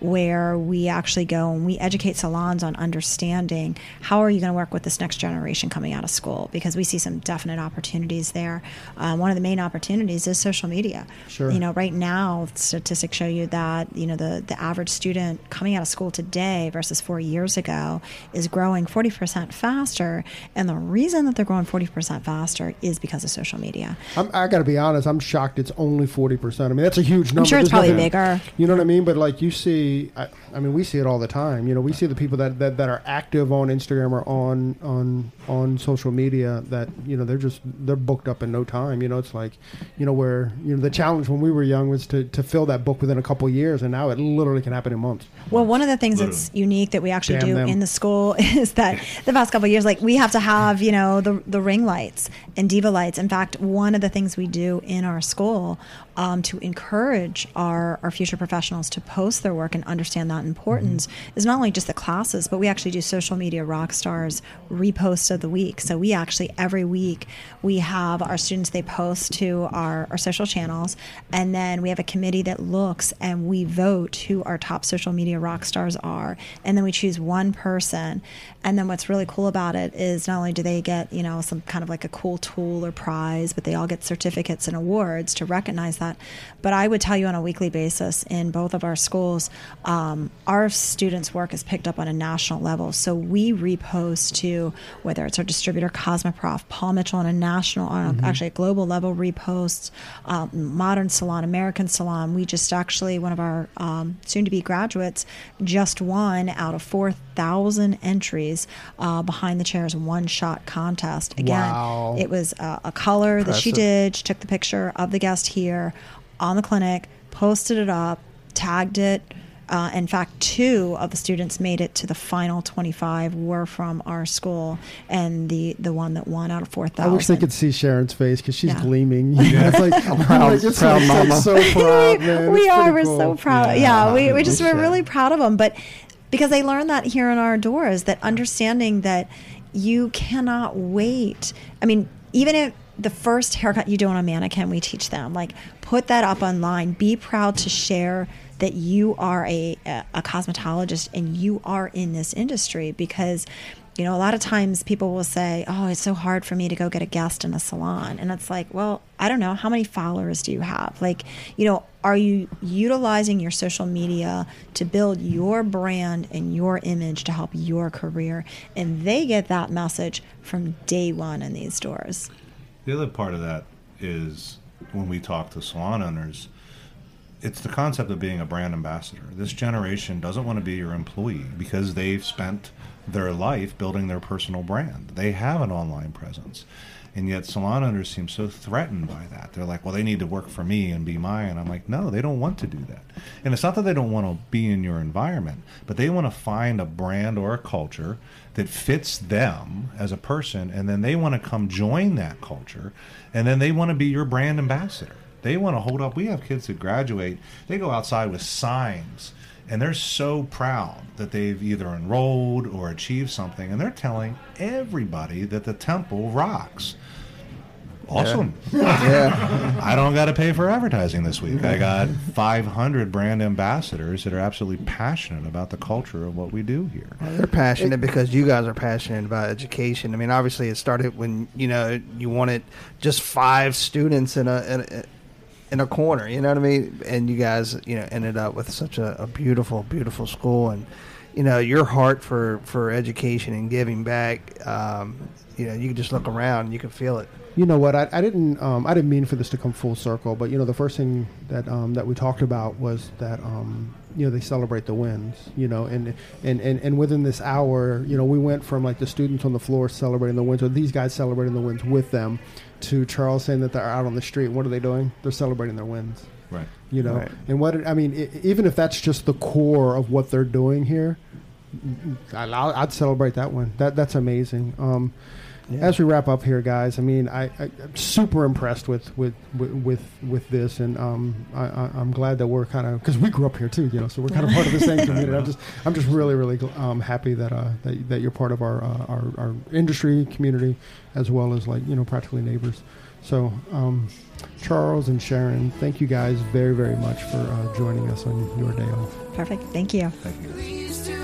C: where we actually go and we educate salons on understanding how are you going to work with this next generation coming out of school because we see some definite opportunities there. Uh, one of the main opportunities is social media.
A: Sure.
C: You know, right now statistics show you that you know the the average student coming out of school today versus four years ago is growing 40% faster, and the reason that they're growing 40% faster is because of social media.
A: I'm, I got to be honest. I'm shocked. It's only forty percent. I mean, that's a huge number.
C: I'm sure it's
A: There's
C: probably
A: nothing-
C: bigger.
A: You know what I mean? But like you see, I, I mean, we see it all the time. You know, we see the people that, that, that are active on Instagram or on on on social media that you know they're just they're booked up in no time. You know, it's like, you know, where you know the challenge when we were young was to, to fill that book within a couple of years, and now it literally can happen in months.
C: Well, one of the things that's unique that we actually
A: Damn
C: do
A: them.
C: in the school *laughs* is that the past couple of years, like we have to have, you know, the the ring lights and diva lights. In fact, one of the things we do in our school um, to encourage our our future professionals to post their work and understand that importance
A: Mm-hmm.
C: is not only just the classes, but we actually do social media rock stars repost of the week. So we actually every week we have our students they post to our, our social channels and then we have a committee that looks and we vote who our top social media rock stars are and then we choose one person and then what's really cool about it is not only do they get you know some kind of like a cool tool or prize but they all get certificates and awards to recognize that but i would tell you on a weekly basis in both of our schools um, our students work is picked up on a national level. So we repost to whether it's our distributor cosmoprof paul mitchell on a national on a, actually a global level reposts um, modern salon american salon. We just actually one of our um, soon to be graduates just won out of 4000 entries uh, behind the chairs one shot contest. Again
A: Wow.
C: it was uh, a color that she did. She took the picture of the guest here on the clinic posted it up tagged it uh, in fact, two of the students made it to the final 25 were from our school, and the, the one that won out of 4,000.
A: I wish they could see Sharon's face because she's
C: Yeah.
A: gleaming. *laughs* Yeah. it's like,
B: proud-
A: like, it's
B: proud
A: like-
B: mama.
A: it's so *laughs* proud, man.
C: we
A: It's
C: are. We're
A: cool.
C: so proud.
D: Yeah.
C: Yeah, we, we just
B: Good
C: we're really proud of them. But because they learned that here in our doors, that understanding that you cannot wait. I mean, even if the first haircut you do on a mannequin, we teach them like put that up online. Be proud to share that you are a, a, cosmetologist and you are in this industry because you know, a lot of times people will say, "Oh, it's so hard for me to go get a guest in a salon," and it's like, well, I don't know, how many followers do you have? Like, you know, are you utilizing your social media to build your brand and your image to help your career? And they get that message from day one in these stores.
D: The other part of that is when we talk to salon owners, it's the concept of being a brand ambassador. This generation doesn't want to be your employee because they've spent their life building their personal brand. They have an online presence. And yet salon owners seem so threatened by that. They're like, well, they need to work for me and be mine. And I'm like, no, they don't want to do that. And it's not that they don't want to be in your environment, but they want to find a brand or a culture that fits them as a person. And then they want to come join that culture. And then they want to be your brand ambassador. They want to hold up. We have kids that graduate, they go outside with signs and they're so proud that they've either enrolled or achieved something and they're telling everybody that the temple rocks. Awesome.
B: Yeah. *laughs*
D: I don't got to pay for advertising this week. I got 500 brand ambassadors that are absolutely passionate about the culture of what we do here.
B: They're passionate because you guys are passionate about education. I mean, obviously, it started when you know you wanted just five students in a in a, in a corner. You know what I mean? And you guys, you know, ended up with such a, a beautiful, beautiful school, and you know your heart for for education and giving back. Um, you know, you can just look around, and you can feel it.
A: You know what? I, I didn't. Um, I didn't mean for this to come full circle, but you know, the first thing that um, that we talked about was that um, you know they celebrate the wins. You know, and, and and and within this hour, you know, we went from like the students on the floor celebrating the wins, or these guys celebrating the wins with them, to Charles saying that they're out on the street. What are they doing? They're celebrating their wins.
D: Right.
A: You know,
B: Right.
A: and what I mean, i- even if that's just the core of what they're doing here, I, I'd celebrate that one. That that's amazing. Um, As we wrap up here, guys, I mean, I, I, I'm super impressed with with with with, with this, and um, I, I, I'm glad that we're kind of because we grew up here too, you know, so we're kind of part of the same *laughs* community. I'm just I'm just really really um, happy that uh, that that you're part of our, uh, our our industry community as well as like you know practically neighbors. So. Um, Charles and Sharon, thank you guys very, very much for uh, joining us on your day off.
C: Perfect. Thank you.
D: Thank you.
F: Pleased to meet you.